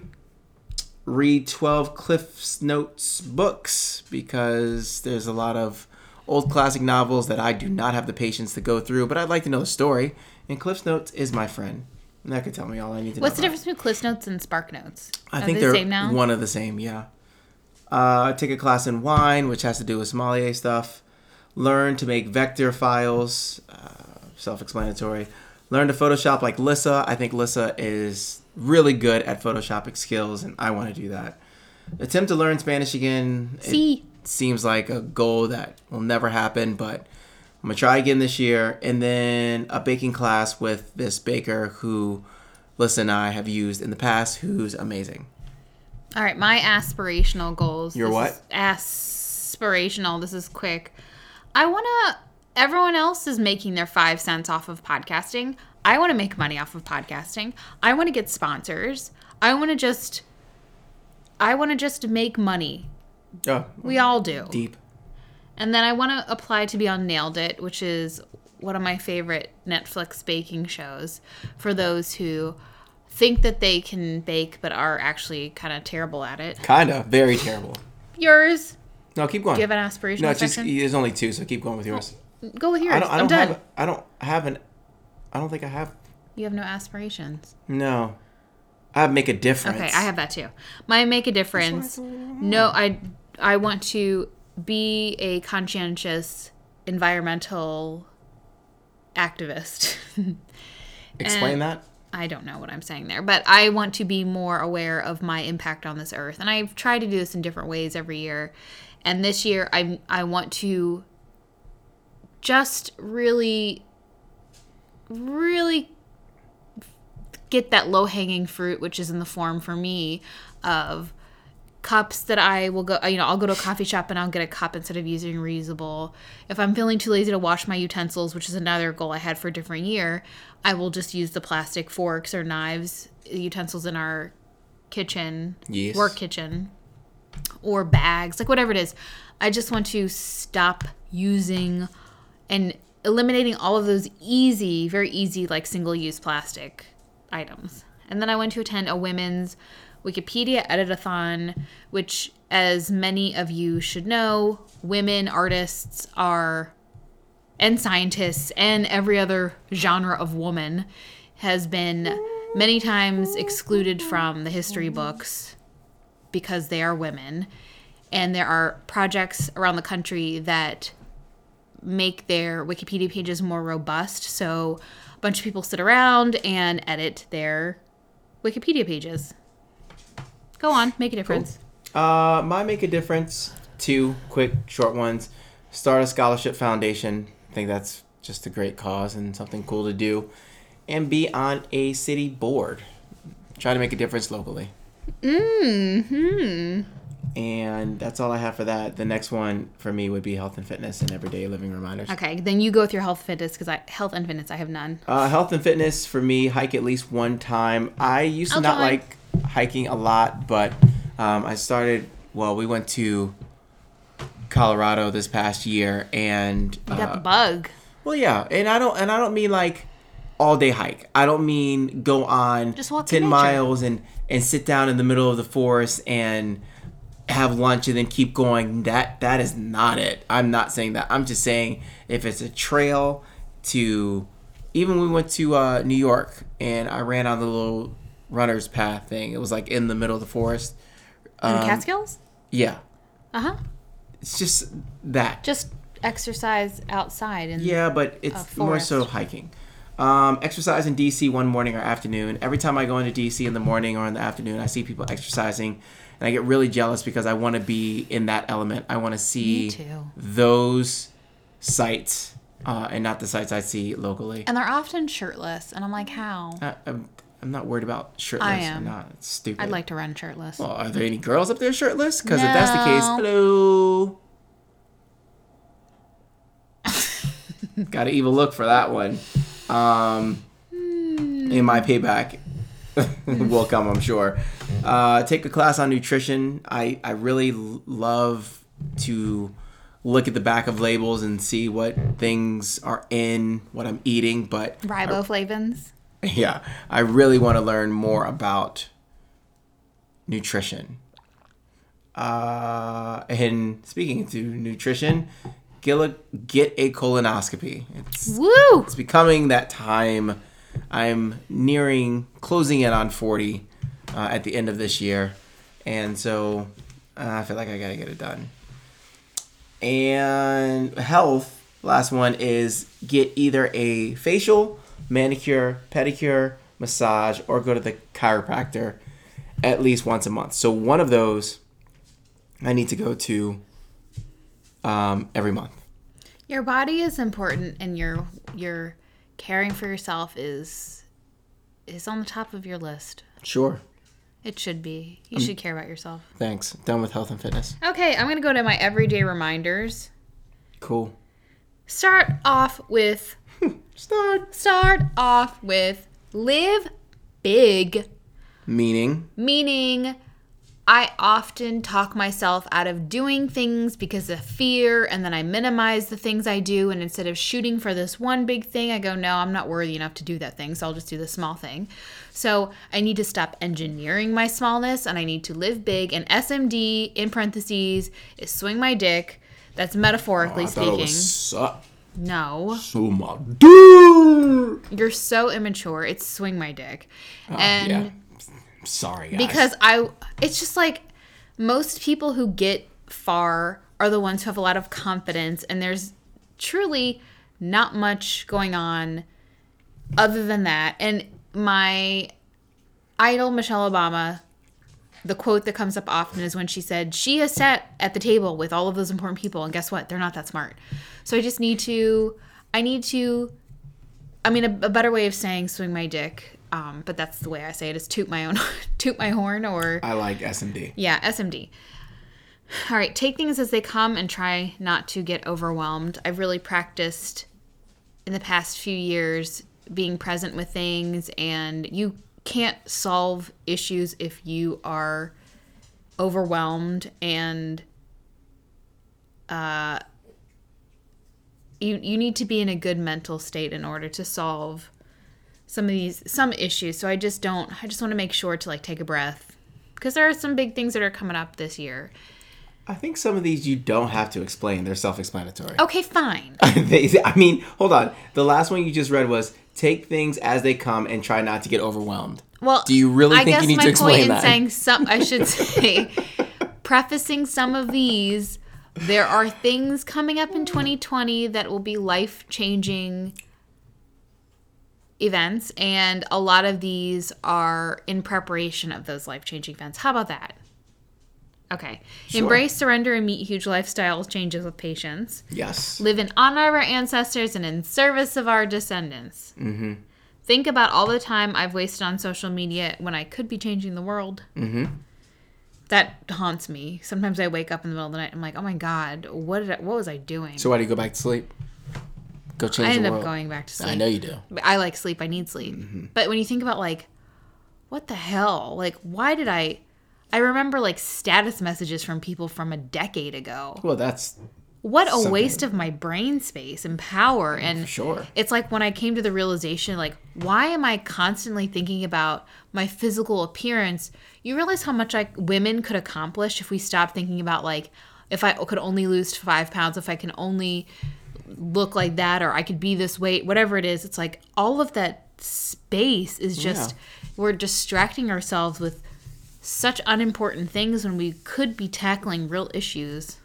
Read 12 Cliff's Notes books because there's a lot of old classic novels that I do not have the patience to go through, but I'd like to know the story. And Cliff's Notes is my friend. And that could tell me all I need to know. What's the know. difference between Cliff Notes and Spark Notes? I Are think they they're the same now. one of the same, yeah. Uh, take a class in wine, which has to do with sommelier stuff. Learn to make vector files, uh, self-explanatory. Learn to Photoshop like Lissa. I think Lissa is really good at photoshopping skills, and I want to do that. Attempt to learn Spanish again. It See. seems like a goal that will never happen, but I'm gonna try again this year. And then a baking class with this baker who Lissa and I have used in the past, who's amazing. All right, my aspirational goals. Your this what? aspirational. This is quick. I want to. Everyone else is making their five cents off of podcasting. I want to make money off of podcasting. I want to get sponsors. I want to just I want to just make money. Oh, We all do. deep. And then I want to apply to be on Nailed It, which is one of my favorite Netflix baking shows for those who think that they can bake but are actually kind of terrible at it. Kinda. Very terrible. Yours, No, keep going. do you have an aspiration? no, it's just section? there's only two, so keep going with yours. Go with yours. I don't. I I'm done. have. I don't have an. I don't think I have. You have no aspirations. No. I have make a difference. Okay, I have that too. My make a difference. No, I I want to be a conscientious environmental activist. Explain and- that. I don't know what I'm saying there, but I want to be more aware of my impact on this earth. And I've tried to do this in different ways every year. And this year I I want to just really really get that low-hanging fruit which is in the form for me of cups that I will go, you know, I'll go to a coffee shop and I'll get a cup instead of using reusable. If I'm feeling too lazy to wash my utensils, which is another goal I had for a different year, I will just use the plastic forks or knives, the utensils in our kitchen, Yes. work kitchen, or bags, like whatever it is. I just want to stop using and eliminating all of those easy, very easy, like single use plastic items. And then I went to attend a women's Wikipedia editathon, which, as many of you should know, women artists are, and scientists, and every other genre of woman has been many times excluded from the history books because they are women. And there are projects around the country that make their Wikipedia pages more robust. So a bunch of people sit around and edit their Wikipedia pages. Go on, make a difference. Uh, my make a difference. Two quick, short ones. Start a scholarship foundation. I think that's just a great cause and something cool to do. And be on a city board. Try to make a difference locally. Hmm. And that's all I have for that. The next one for me would be health and fitness and everyday living reminders. Okay, then you go with your health fitness because I health and fitness I have none. Uh, health and fitness for me, hike at least one time. I used to I'll not like hiking a lot, but um, I started. Well, we went to Colorado this past year, and You got uh, the bug. well, yeah, and I don't, and I don't mean like all day hike. I don't mean go on Just walk ten miles and and sit down in the middle of the forest and have lunch and then keep going. That that is not it. I'm not saying that. I'm just saying if it's a trail to even we went to uh, New York and I ran on the little runner's path thing. It was like in the middle of the forest. In Um, the Catskills? Yeah, Uh huh. it's just that. Just exercise outside and Yeah, but it's more so hiking. Um, exercise in DC one morning or afternoon. Every time I go into DC in the morning or in the afternoon, I see people exercising, and I get really jealous because I want to be in that element. I want to see those sites uh, and not the sites I see locally. and they're often shirtless, and I'm like, how? I, I'm, I'm not worried about shirtless I am. not. It's stupid. I'd like to run shirtless. Well, are there any girls up there shirtless? Because if that's the case, hello. Got an evil look for that one. Um, in my payback will come, I'm sure. Uh, take a class on nutrition. I, I really love to look at the back of labels and see what things are in what I'm eating, but Riboflavins. yeah, I really want to learn more about nutrition. Uh, and speaking to nutrition, get a, get a colonoscopy. It's, Woo! it's becoming that time. I'm nearing closing in on 40 uh, at the end of this year, and so uh, I feel like I gotta get it done. And health, last one is get either a facial, manicure, pedicure, massage, or go to the chiropractor at least once a month. So one of those I need to go to um, every month. Your body is important, and your your caring for yourself is is on the top of your list. Sure. It should be. You should care about yourself. Thanks. Done with health and fitness. Okay, I'm gonna go to my everyday reminders. Cool. Start off with Start. start off with live big, Meaning. meaning I often talk myself out of doing things because of fear, and then I minimize the things I do. And instead of shooting for this one big thing, I go, no, I'm not worthy enough to do that thing, so I'll just do the small thing. So I need to stop engineering my smallness and I need to live big. And SMD, in parentheses, is swing my dick. That's metaphorically oh, I thought it speaking. was so, no, so my dude. you're so immature. It's swing my dick. Ah, and Oh, yeah. Sorry, guys. because I it's just like most people who get far are the ones who have a lot of confidence and there's truly not much going on other than that. And my idol Michelle Obama the quote that comes up often is when she said she has sat at the table with all of those important people and guess what? They're not that smart. So i just need to i need to i mean a, a better way of saying swing my dick um, but that's the way i say it is toot my own toot my horn or I like SMD. yeah smd all right take things as they come and try not to get overwhelmed. I've really practiced in the past few years being present with things and you can't solve issues if you are overwhelmed and uh you you need to be in a good mental state in order to solve some of these some issues. So i just don't i just want to make sure to like take a breath. Because there are some big things that are coming up this year. I think some of these you don't have to explain; they're self-explanatory. okay fine. I mean, hold on. The last one you just read was take things as they come and try not to get overwhelmed. Well, Do you really I think guess you need my to point in that? saying some, I should say, prefacing some of these, there are things coming up in 2020 that will be life changing events, and a lot of these are in preparation of those life changing events. How about that? Okay. Sure. Embrace, surrender, and meet huge lifestyle changes with patience Yes. live in honor of our ancestors and in service of our descendants. Mm-hmm. Think about all the time I've wasted on social media when I could be changing the world. Mm-hmm. That haunts me. Sometimes I wake up in the middle of the night. I'm like, oh my god, what did I, what was I doing? So why do you go back to sleep? Go change I end up going back to sleep. I know you do. I like sleep. I need sleep. But when you think about like, what the hell? Like, why did I? I remember like status messages from people from a decade ago. Well, that's what a Something. waste of my brain space and power and sure. it's like when i came to the realization like why am i constantly thinking about my physical appearance you realize how much like women could accomplish if we stopped thinking about like if i could only lose five pounds if i can only look like that or i could be this weight whatever it is it's like all of that space is just we're distracting ourselves with such unimportant things when we could be tackling real issues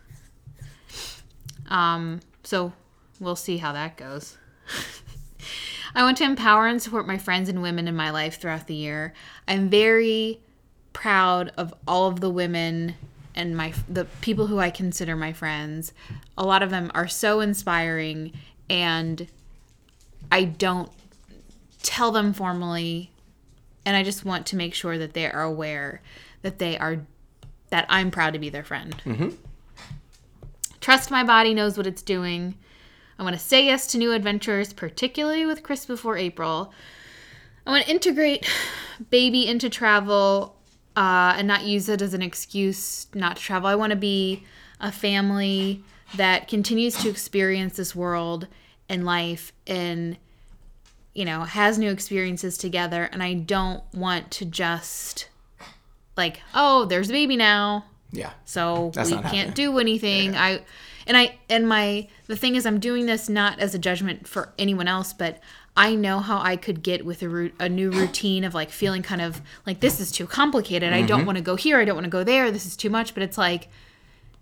um, so we'll see how that goes. I want to empower and support my friends and women in my life throughout the year. I'm very proud of all of the women and my the people who I consider my friends. A lot of them are so inspiring and I don't tell them formally and I just want to make sure that they are aware that they are that I'm proud to be their friend. Trust my body knows what it's doing. I want to say yes to new adventures, particularly with Chris before April. I want to integrate baby into travel uh, and not use it as an excuse not to travel. I want to be a family that continues to experience this world and life and you know has new experiences together and i don't want to just like oh there's a baby now. Yeah. so That's we can't happening. do anything. I and i and my the thing is i'm doing this not as a judgment for anyone else but i know how i could get with a, root, a new routine of like feeling kind of like this is too complicated. I Mm-hmm. don't want to go here. I don't want to go there. This is too much. But it's like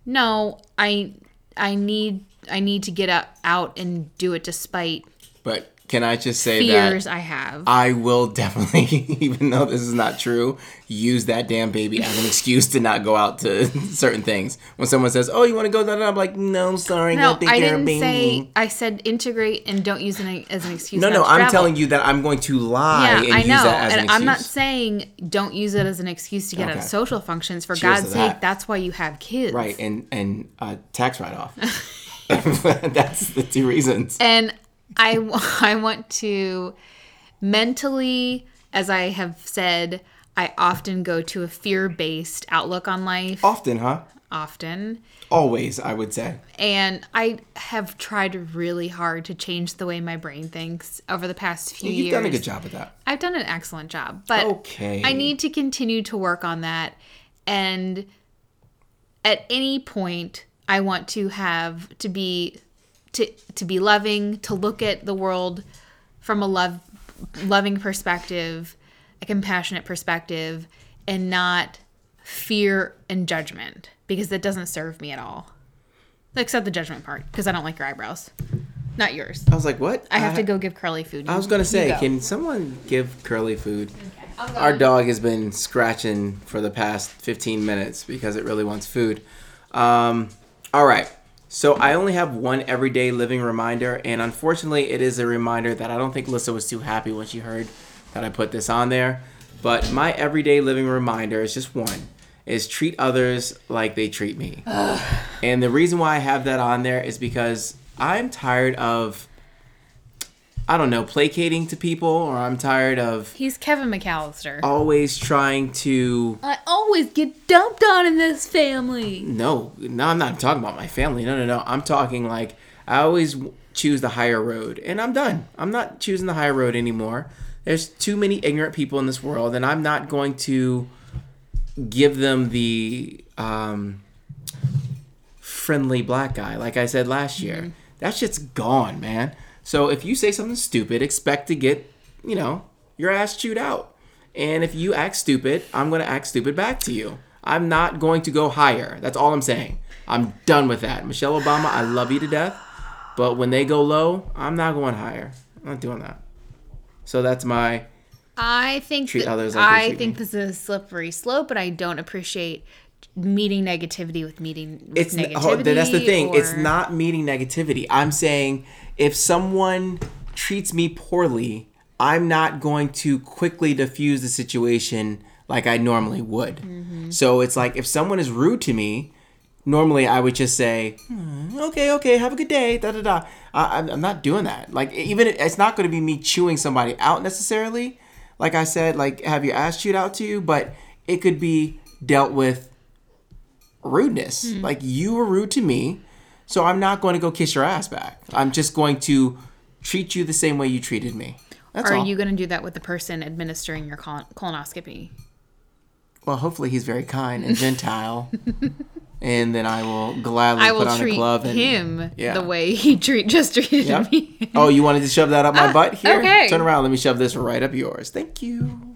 no i i need i need to get up, out and do it despite But can I just say that i have I will definitely, even though this is not true, use that damn baby as an excuse to not go out to certain things. When someone says, "Oh, you want to go?" Da," I'm like, "No, sorry, no i care of didn't baby." say i said integrate and don't use it as an excuse no, no, I'm travel. telling you that I'm going to lie Yeah, and I use know. that as an And excuse. I'm not saying don't use it as an excuse to get out of social functions. For Cheers God's sake, that. that's why you have kids. right, and and uh, tax write off. That's the two reasons. And I, I want to mentally, as I have said, I often go to a fear based outlook on life, Often, huh? often. Always, I would say. And I have tried really hard to change the way my brain thinks over the past few years. You've years. done a good job with that. I've done an excellent job, but Okay. I need to continue to work on that. And at any point, I want to have to be to to be loving, to look at the world from a love loving perspective, a compassionate perspective, and not fear and judgment because that doesn't serve me at all. Except the judgment part because I don't like your eyebrows, not yours. I was like, what? I have to go give Curly food. I was gonna say, go. can someone give Curly food? Our dog has been scratching for the past 15 minutes because it really wants food. Um, all right. So I only have one everyday living reminder, and unfortunately, it is a reminder that I don't think Lissa was too happy when she heard that I put this on there. But my everyday living reminder is just one: is treat others like they treat me. and the reason why I have that on there is because I'm tired of I don't know, placating to people, or I'm tired of He's Kevin McCallister. always trying to. I always get dumped on in this family. No, no, I'm not talking about my family. No, no, no. I'm talking like I always choose the higher road, and I'm done. I'm not choosing the higher road anymore. There's too many ignorant people in this world, and I'm not going to give them the um, friendly black guy, like I said last year. That shit's gone, man. So if you say something stupid, expect to get, you know, your ass chewed out. And if you act stupid, I'm going to act stupid back to you. I'm not going to go higher. That's all I'm saying. I'm done with that. Michelle Obama, I love you to death. But when they go low, I'm not going higher. I'm not doing that. So that's my I think Treat that- others like I think me. this is a slippery slope, but I don't appreciate meeting negativity with meeting with it's n- negativity. hold- that's the thing. It's not meeting negativity. I'm saying if someone treats me poorly, I'm not going to quickly diffuse the situation like I normally would. Mm-hmm. So it's like if someone is rude to me, normally I would just say, "Hmm, "Okay, okay, have a good day." Da da da. I, I'm- I'm not doing that. Like even it's not going to be me chewing somebody out necessarily. Like I said, like have your ass chewed out to you, but it could be dealt with rudeness. Hmm. Like you were rude to me, so I'm not going to go kiss your ass back. I'm just going to treat you the same way you treated me. That's are all. you going to do that with the person administering your colon- colonoscopy? well, hopefully he's very kind and gentile, and then I will gladly I put will on a treat glove and him yeah. the way he treat just treated Yep. me. oh, you wanted to shove that up my Ah, butt here? okay. Turn around. Let me shove this right up yours. Thank you.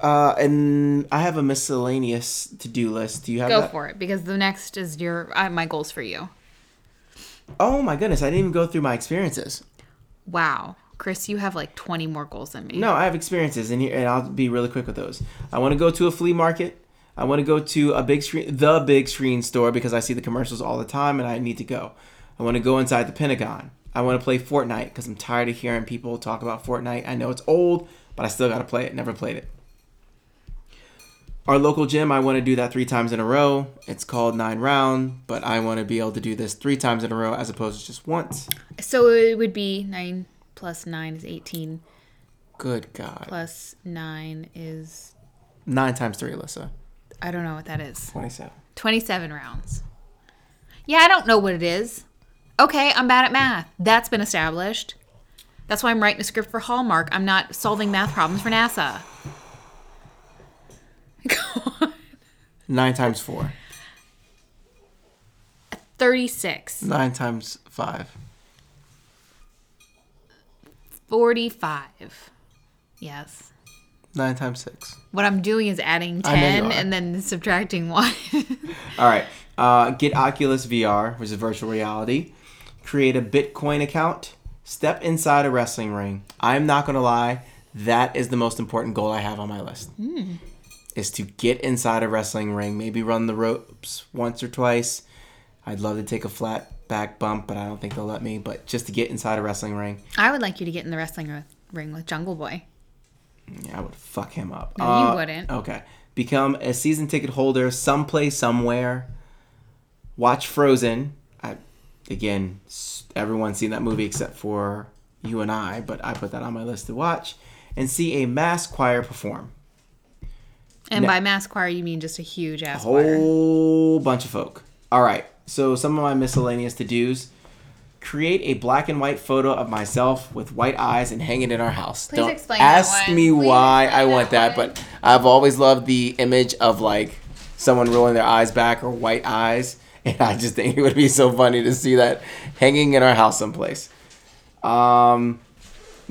Uh, and I have a miscellaneous to-do list. Do you have Go that? for it because the next is your uh, my goals for you. Oh my goodness, I didn't even go through my experiences. Wow, Chris, you have like 20 more goals than me. No, I have experiences, and, here, and I'll be really quick with those. I want to go to a flea market. I want to go to a big screen, the big screen store because I see the commercials all the time, and I need to go. I want to go inside the Pentagon. I want to play Fortnite because I'm tired of hearing people talk about Fortnite. I know it's old, but I still got to play it. Never played it. Our local gym, I want to do that three times in a row. It's called Nine Round, but I want to be able to do this three times in a row as opposed to just once. So it would be 9 plus 9 is 18 Good God. plus 9 is Nine times three, Alyssa. I don't know what that is. 27. 27 rounds. Yeah, I don't know what it is. Okay, I'm bad at math. That's been established. That's why I'm writing a script for Hallmark. I'm not solving math problems for NASA. Go on. Nine times four. 36. Nine times five. 45. Yes. Nine times six. What I'm doing is adding I know you 10 are. and then subtracting 1. All right. Uh, get Oculus VR, which is virtual reality. Create a Bitcoin account. Step inside a wrestling ring. I'm not going to lie. That is the most important goal I have on my list. Is to get inside a wrestling ring. Maybe run the ropes once or twice. I'd love to take a flat back bump, but I don't think they'll let me. But just to get inside a wrestling ring, I would like you to get in the wrestling ring with Jungle Boy. yeah, I would fuck him up. No, Uh, you wouldn't. Okay. Become a season ticket holder someplace, somewhere. Watch Frozen. I, again, everyone's seen that movie except for you and I, but I put that on my list to watch. And see a mass choir perform. And No. by mass choir, you mean just a huge ass choir. whole bunch of folk. All right. So some of my miscellaneous to dos: create a black and white photo of myself with white eyes and hang it in our house. Please Don't explain ask me Please why I want that that, but I've always loved the image of like someone rolling their eyes back or white eyes, and I just think it would be so funny to see that hanging in our house someplace. Um,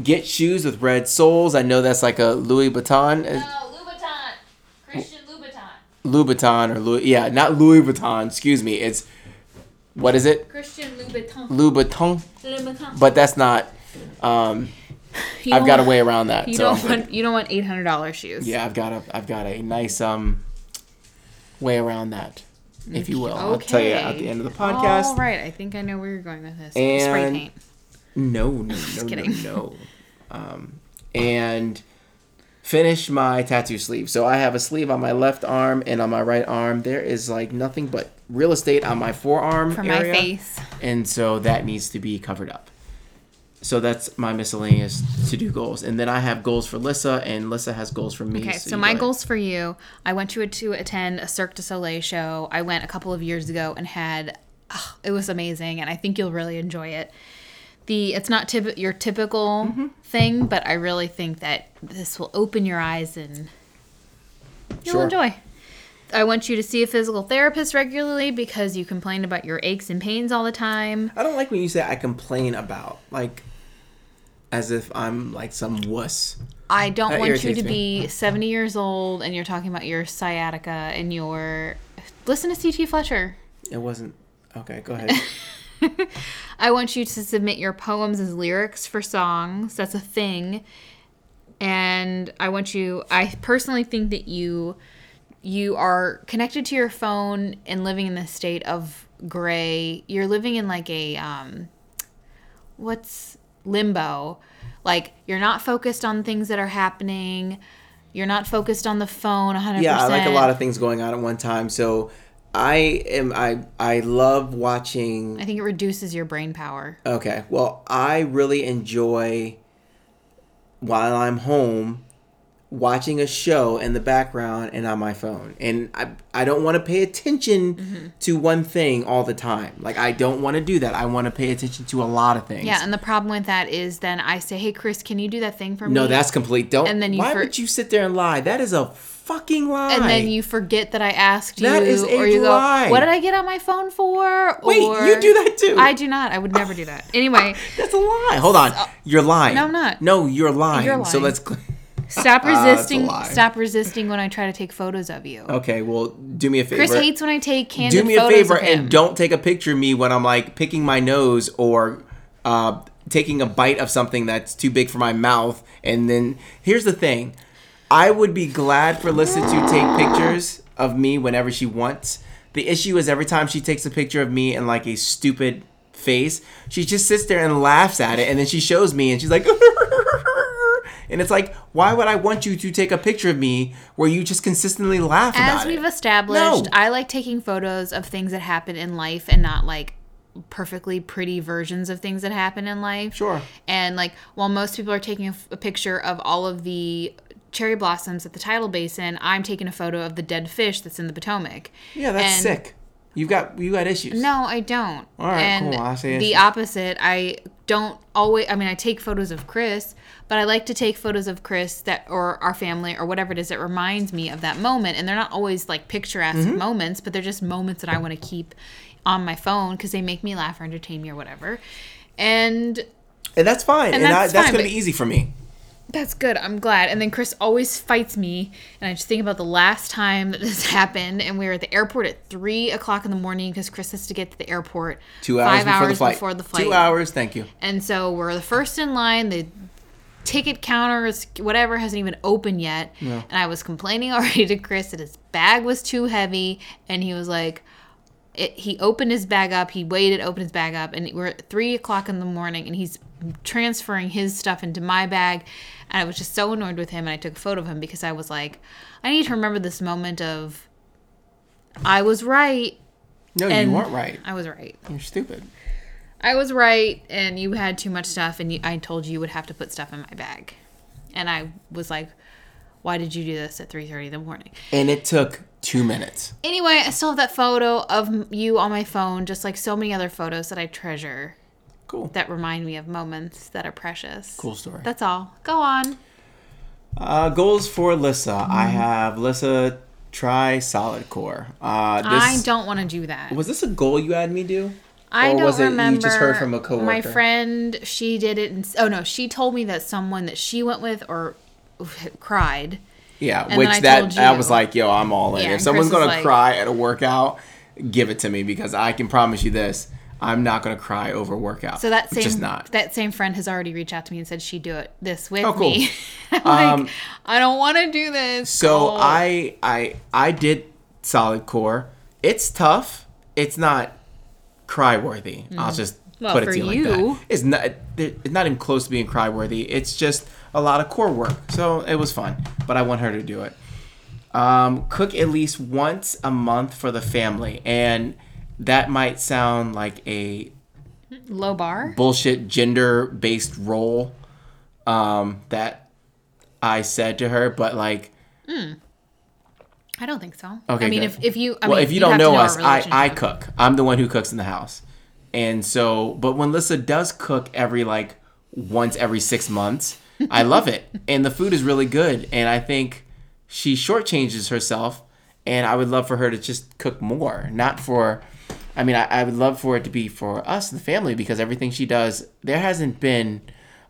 get shoes with red soles. I know that's like a Louis Vuitton. No, Louboutin. Christian Louboutin. Or Louis, yeah, not Louis Vuitton. Excuse me. It's what is it? Christian Louboutin. Louis Vuitton, Louboutin. but that's not. Um, You I've got a way around that. You so don't want you don't want eight hundred dollars shoes. yeah, I've got a I've got a nice um way around that, if you will. I'll tell you at the end of the podcast. All right, I think I know where you're going with this. Spray paint. No, no, no, no, kidding. no. Um, and finish my tattoo sleeve. So I have a sleeve on my left arm and on my right arm. There is like nothing but real estate on my forearm For my area. face. and so that needs to be covered up. So that's my miscellaneous to do goals, and then I have goals for Lissa, and Lissa has goals for me. Okay, so, you my go goals for you. I went to to attend a Cirque du Soleil show. I went a couple of years ago and had oh, it was amazing, and I think you'll really enjoy it. The it's not typ- your typical Mm-hmm. thing, but I really think that this will open your eyes and you'll Sure. enjoy. I want you to see a physical therapist regularly because you complain about your aches and pains all the time. I don't like when you say I complain about like, as if I'm like some wuss. I don't That want you to me. be 70 years old and you're talking about your sciatica and your. Listen to CT Fletcher. It wasn't okay. Go ahead. I want you to submit your poems as lyrics for songs. That's a thing. And I want you I personally think that you you are connected to your phone and living in this state of gray. You're living in like a um what's limbo. Like you're not focused on things that are happening. You're not focused on the phone 100%. yeah, I like a lot of things going on at one time. So I am I I love watching I think it reduces your brain power. Okay. Well, I really enjoy while I'm home watching a show in the background and on my phone. And I I don't want to pay attention Mm-hmm. to one thing all the time. Like I don't want to do that. I want to pay attention to a lot of things. Yeah, and the problem with that is then I say, "Hey Chris, can you do that thing for me?" No, that's complete. Don't. And then you why for- would you sit there and lie? That is a fucking lie. and then you forget that I asked you, That is a or you go, lie. "What did I get on my phone for?" Wait, or, you do that too. I do not. I would never do that. Anyway, That's a lie. Hold on. You're lying. No, I'm not. No, you're lying. You're lying. So let's. stop Ah, that's a resisting. lie. stop resisting when I try to take photos of you. Okay, well, do me a favor. Chris hates when I take candid do me a favor and don't take a picture of me when I'm like picking my nose or uh, taking a bite of something that's too big for my mouth. And then here's the thing I would be glad for Lissa to take pictures of me whenever she wants. The issue is every time she takes a picture of me in like a stupid face, she just sits there and laughs at it. And then she shows me and she's like, and it's like, why would I want you to take a picture of me where you just consistently laugh As we've it? established, No. I like taking photos of things that happen in life and not like perfectly pretty versions of things that happen in life. Sure. And like, while most people are taking a, f- a picture of all of the cherry blossoms at the tidal basin, I'm taking a photo of the dead fish that's in the Potomac. Yeah, that's And- sick. You've got you got issues. No, I don't. All right, and cool. I see the opposite. I don't always. I mean, I take photos of Chris, but I like to take photos of Chris that or our family or whatever it is that reminds me of that moment. And they're not always like picturesque Mm-hmm. moments, but they're just moments that I want to keep on my phone because they make me laugh or entertain me or whatever. And and that's fine. And, And I, that's that's gonna be easy for me. That's good. I'm glad. And then Chris always fights me. And I just think about the last time that this happened. And we were at the airport at three o'clock in the morning because Chris has to get to the airport Two hours, five before, hours the flight. before the flight. Two hours. Thank you. And so we're the first in line. The ticket counter is whatever hasn't even opened yet. Yeah. And I was complaining already to Chris that his bag was too heavy. And he was like, it, he opened his bag up. He waited, opened his bag up, and we're at three o'clock in the morning, and he's transferring his stuff into my bag. And I was just so annoyed with him, and I took a photo of him because I was like, I need to remember this moment of I was right. No, you weren't right. I was right. You're stupid. I was right, and you had too much stuff, and you, I told you you would have to put stuff in my bag. And I was like, why did you do this at 3.30 in the morning And it took two minutes. anyway i still have that photo of you on my phone just like so many other photos that i treasure Cool. that remind me of moments that are precious Cool story. that's all go on Uh, goals for Lissa. Mm-hmm. I have Lissa try solid core. Uh, this, i don't want to do that Was this a goal you had me do? I Or don't was it you just heard from a coworker? My friend, she did it. In, oh no, she told me that someone that she went with or cried. Yeah, And which then I that I was like, yo, I'm all in. Yeah, if someone's gonna like- cry at a workout, give it to me because I can promise you this: I'm not gonna cry over workout. So that It's just same not. that same friend has already reached out to me and said she'd do it this with Oh, cool. me. Like, Um, I don't want to do this. So Oh. I I I did solid core. It's tough. It's not cry worthy. I'll just Mm. Well, put it to you like you. that. It's not it's not even close to being cry worthy. It's just a lot of core work. So it was fun, but I want her to do it. Um, cook at least once a month for the family, and that might sound like a low bar. bullshit gender based role um, that I said to her, but like I don't think so. Okay, I mean, good. if, if you, I well, mean, if you you'd don't to know us, I, I cook. I'm the one who cooks in the house. And so, but when Lissa does cook every like once every six months, I love it. And the food is really good. And I think she shortchanges herself. And I would love for her to just cook more, not for, I mean, I, I would love for it to be for us, the family, because everything she does, there hasn't been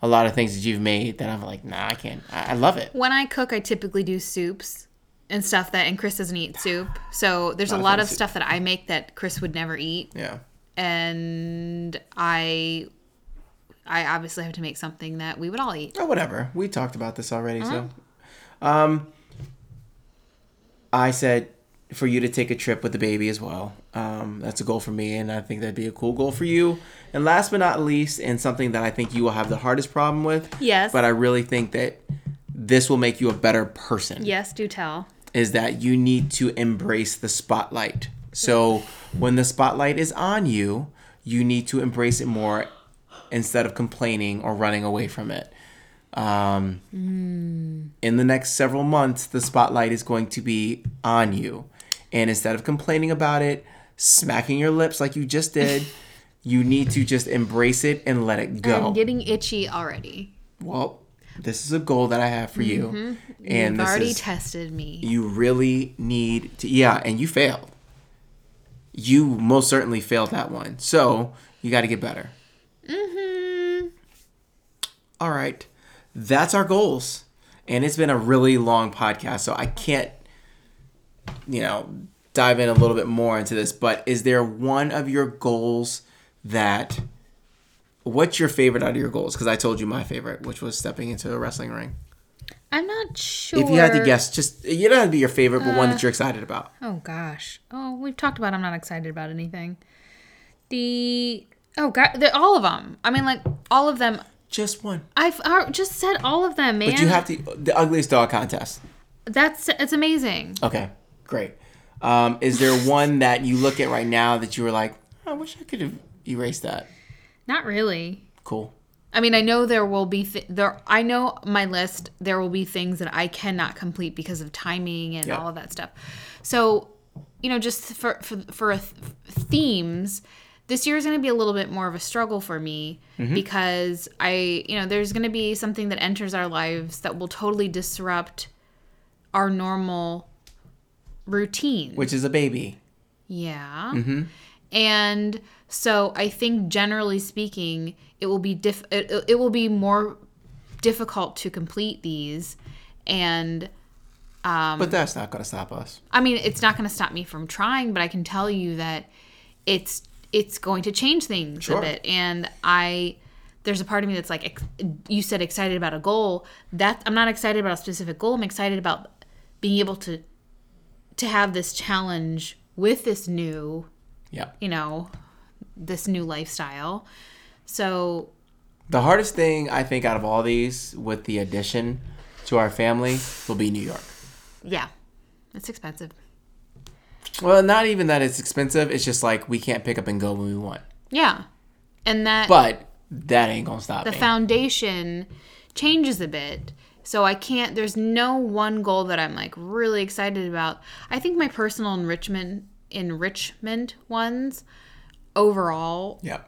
a lot of things that you've made that I'm like, nah, I can't. I, I love it. When I cook, I typically do soups and stuff that, and Chris doesn't eat soup. So there's a Not a lot of of stuff that I make that Chris would never eat. Yeah. and I I obviously have to make something that we would all eat. or whatever. We talked about this already. So, Uh-huh. um, I said for you to take a trip with the baby as well. Um, that's a goal for me, and I think that'd be a cool goal for you. And last but not least, and something that I think you will have the hardest problem with. Yes. But I really think that this will make you a better person. Yes, do tell. Is that you need to embrace the spotlight. So when the spotlight is on you, you need to embrace it more instead of complaining or running away from it. Um, In the next several months, the spotlight is going to be on you. And instead of complaining about it, smacking your lips like you just did, you need to just embrace it and let it go. I'm getting itchy already. well, this is a goal that I have for you. And You've already is, tested me. you really need to yeah and you failed you most certainly failed that one so you got to get better Mm-hmm. all right that's our goals and it's been a really long podcast so i can't you know dive in a little bit more into this but is there one of your goals that what's your favorite out of your goals because i told you my favorite which was stepping into a wrestling ring I'm not sure. if you had to guess just you don't have to be your favorite but Uh. one that you're excited about Oh gosh. Oh, we've talked about. I'm not excited about anything. The oh god, all of them. I mean, like all of them. just one I've I just said all of them, man. But you have to the ugliest dog contest. That's it's amazing. Okay, great. Um, is there one that you look at right now that you were like, I wish I could have erased that? Not really. Cool. I mean, I know there will be th- there. I know my list. There will be things that I cannot complete because of timing and Yeah. all of that stuff. So, you know, just for for for th- themes, this year is going to be a little bit more of a struggle for me because I, you know, there's going to be something that enters our lives that will totally disrupt our normal routine. Which is a baby. Yeah. And so I think generally speaking, it will be diff- it, it will be more difficult to complete these and Um, but that's not going to stop us. I mean, it's not going to stop me from trying, but I can tell you that it's it's going to change things Sure. a bit. And I there's a part of me that's like ex- you said excited about a goal. That I'm not excited about a specific goal. I'm excited about being able to to have this challenge with this new, Yeah. you know, this new lifestyle. So, The hardest thing I think out of all these with the addition to our family will be New York. yeah. It's expensive. Well, not even that it's expensive. It's just like we can't pick up and go when we want. Yeah. And that But that ain't to stop the me. foundation changes a bit. So I can't, there's no one goal that I'm like really excited about. I think my personal enrichment, enrichment ones overall, Yeah.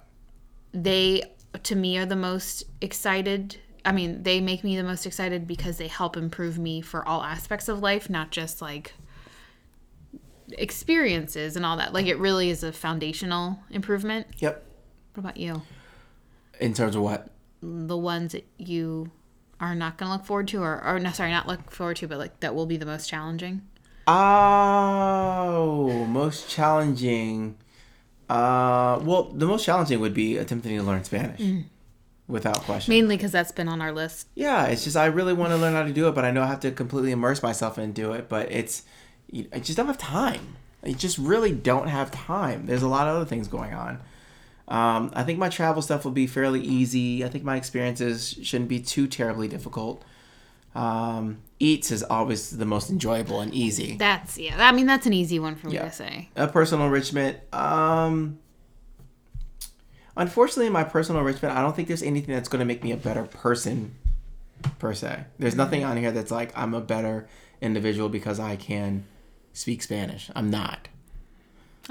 they to me are the most excited. I mean, they make me the most excited because they help improve me for all aspects of life, not just like experiences and all that. Like it really is a foundational improvement. Yep. What about you? In terms of what? The ones that you are not going to look forward to or or no sorry, not look forward to, but like that will be the most challenging. Oh, most challenging. Uh, well, the most challenging would be attempting to learn Spanish, without question. Mainly cuz that's been on our list. Yeah, it's just I really want to learn how to do it, but I know I have to completely immerse myself and do it. But it's, I just don't have time. I just really don't have time. There's a lot of other things going on. Um, I think my travel stuff will be fairly easy. I think my experiences shouldn't be too terribly difficult. Um, eats is always the most enjoyable and easy. That's yeah. I mean that's an easy one for me Yeah. to say. a personal enrichment. Um, unfortunately, in my personal enrichment, I don't think there's anything that's going to make me a better person, per se. There's nothing on here that's like I'm a better individual because I can speak Spanish. I'm not.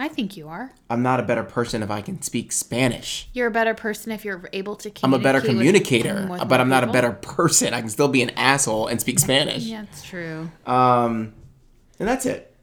I think you are. I'm not a better person if I can speak Spanish. You're a better person if you're able to I'm a better communicate with- communicator, with but I'm not a better person. I can still be an asshole and speak Spanish. Yeah, that's true. Um, and that's it.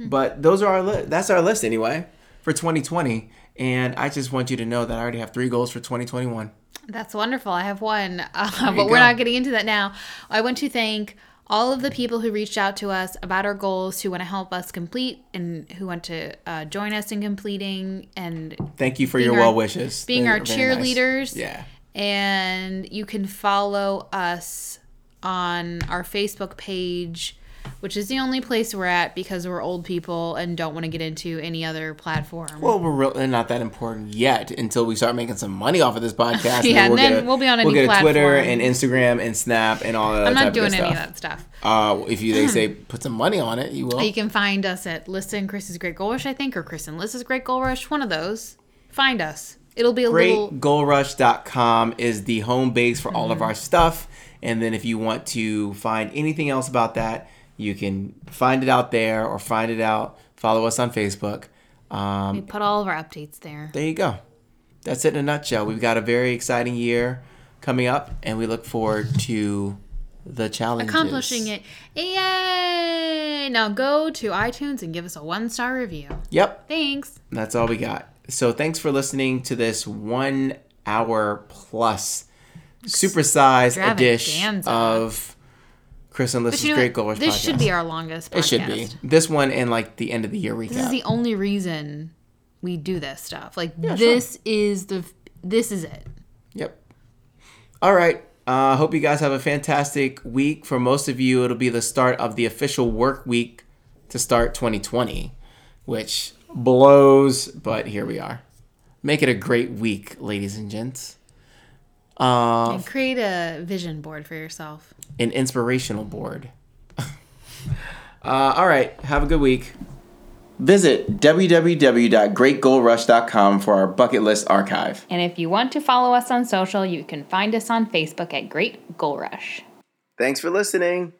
But those are our li- that's our list anyway for 2020. And I just want you to know that I already have three goals for 2021. That's wonderful. I have one, uh, but we're go. not getting into that now. I want to thank all of the people who reached out to us about our goals, who want to help us complete, and who want to uh, join us in completing, and Thank you for your our- well wishes. being They're our very nice. cheerleaders. Yeah. and you can follow us on our Facebook page, which is the only place we're at because we're old people and don't want to get into any other platform. Well, we're not that important yet until we start making some money off of this podcast. Yeah, and we'll then get a- we'll be on a we'll get a Twitter and Instagram and Snap and all that. I'm not doing any of that stuff. Uh, if you they say put some money on it, you will. You can find us at Lissa and Chris's Great Goal Rush, I think, or Chris and Lissa's Great Goal Rush. One of those. Find us. It'll be a little. GreatGoalRush.com is the home base for all of Mm-hmm. our stuff. And then if you want to find anything else about that, you can find it out there or find it out. Follow us on Facebook. Um, We put all of our updates there. there you go. That's it in a nutshell. We've got a very exciting year coming up, and we look forward to the challenges. Accomplishing it. Yay! Now go to iTunes and give us a one star review. Yep. Thanks. That's all we got. So thanks for listening to this one hour plus supersized dish of Chris and But Lissa's you know Great? Goal Rush This podcast. should be our longest podcast. It should be. This one and like the end of the year recap. This is the only reason we do this stuff. Like sure. this is the this is it. Yep. All right. I uh, hope you guys have a fantastic week. For most of you, it'll be the start of the official work week to start 2020, which blows, but here we are. Make it a great week, ladies and gents. Uh, And create a vision board for yourself. an inspirational board. uh, all right. Have a good week. Visit www.greatgoalrush.com for our bucket list archive. And if you want to follow us on social, you can find us on Facebook at Great Goal Rush. Thanks for listening.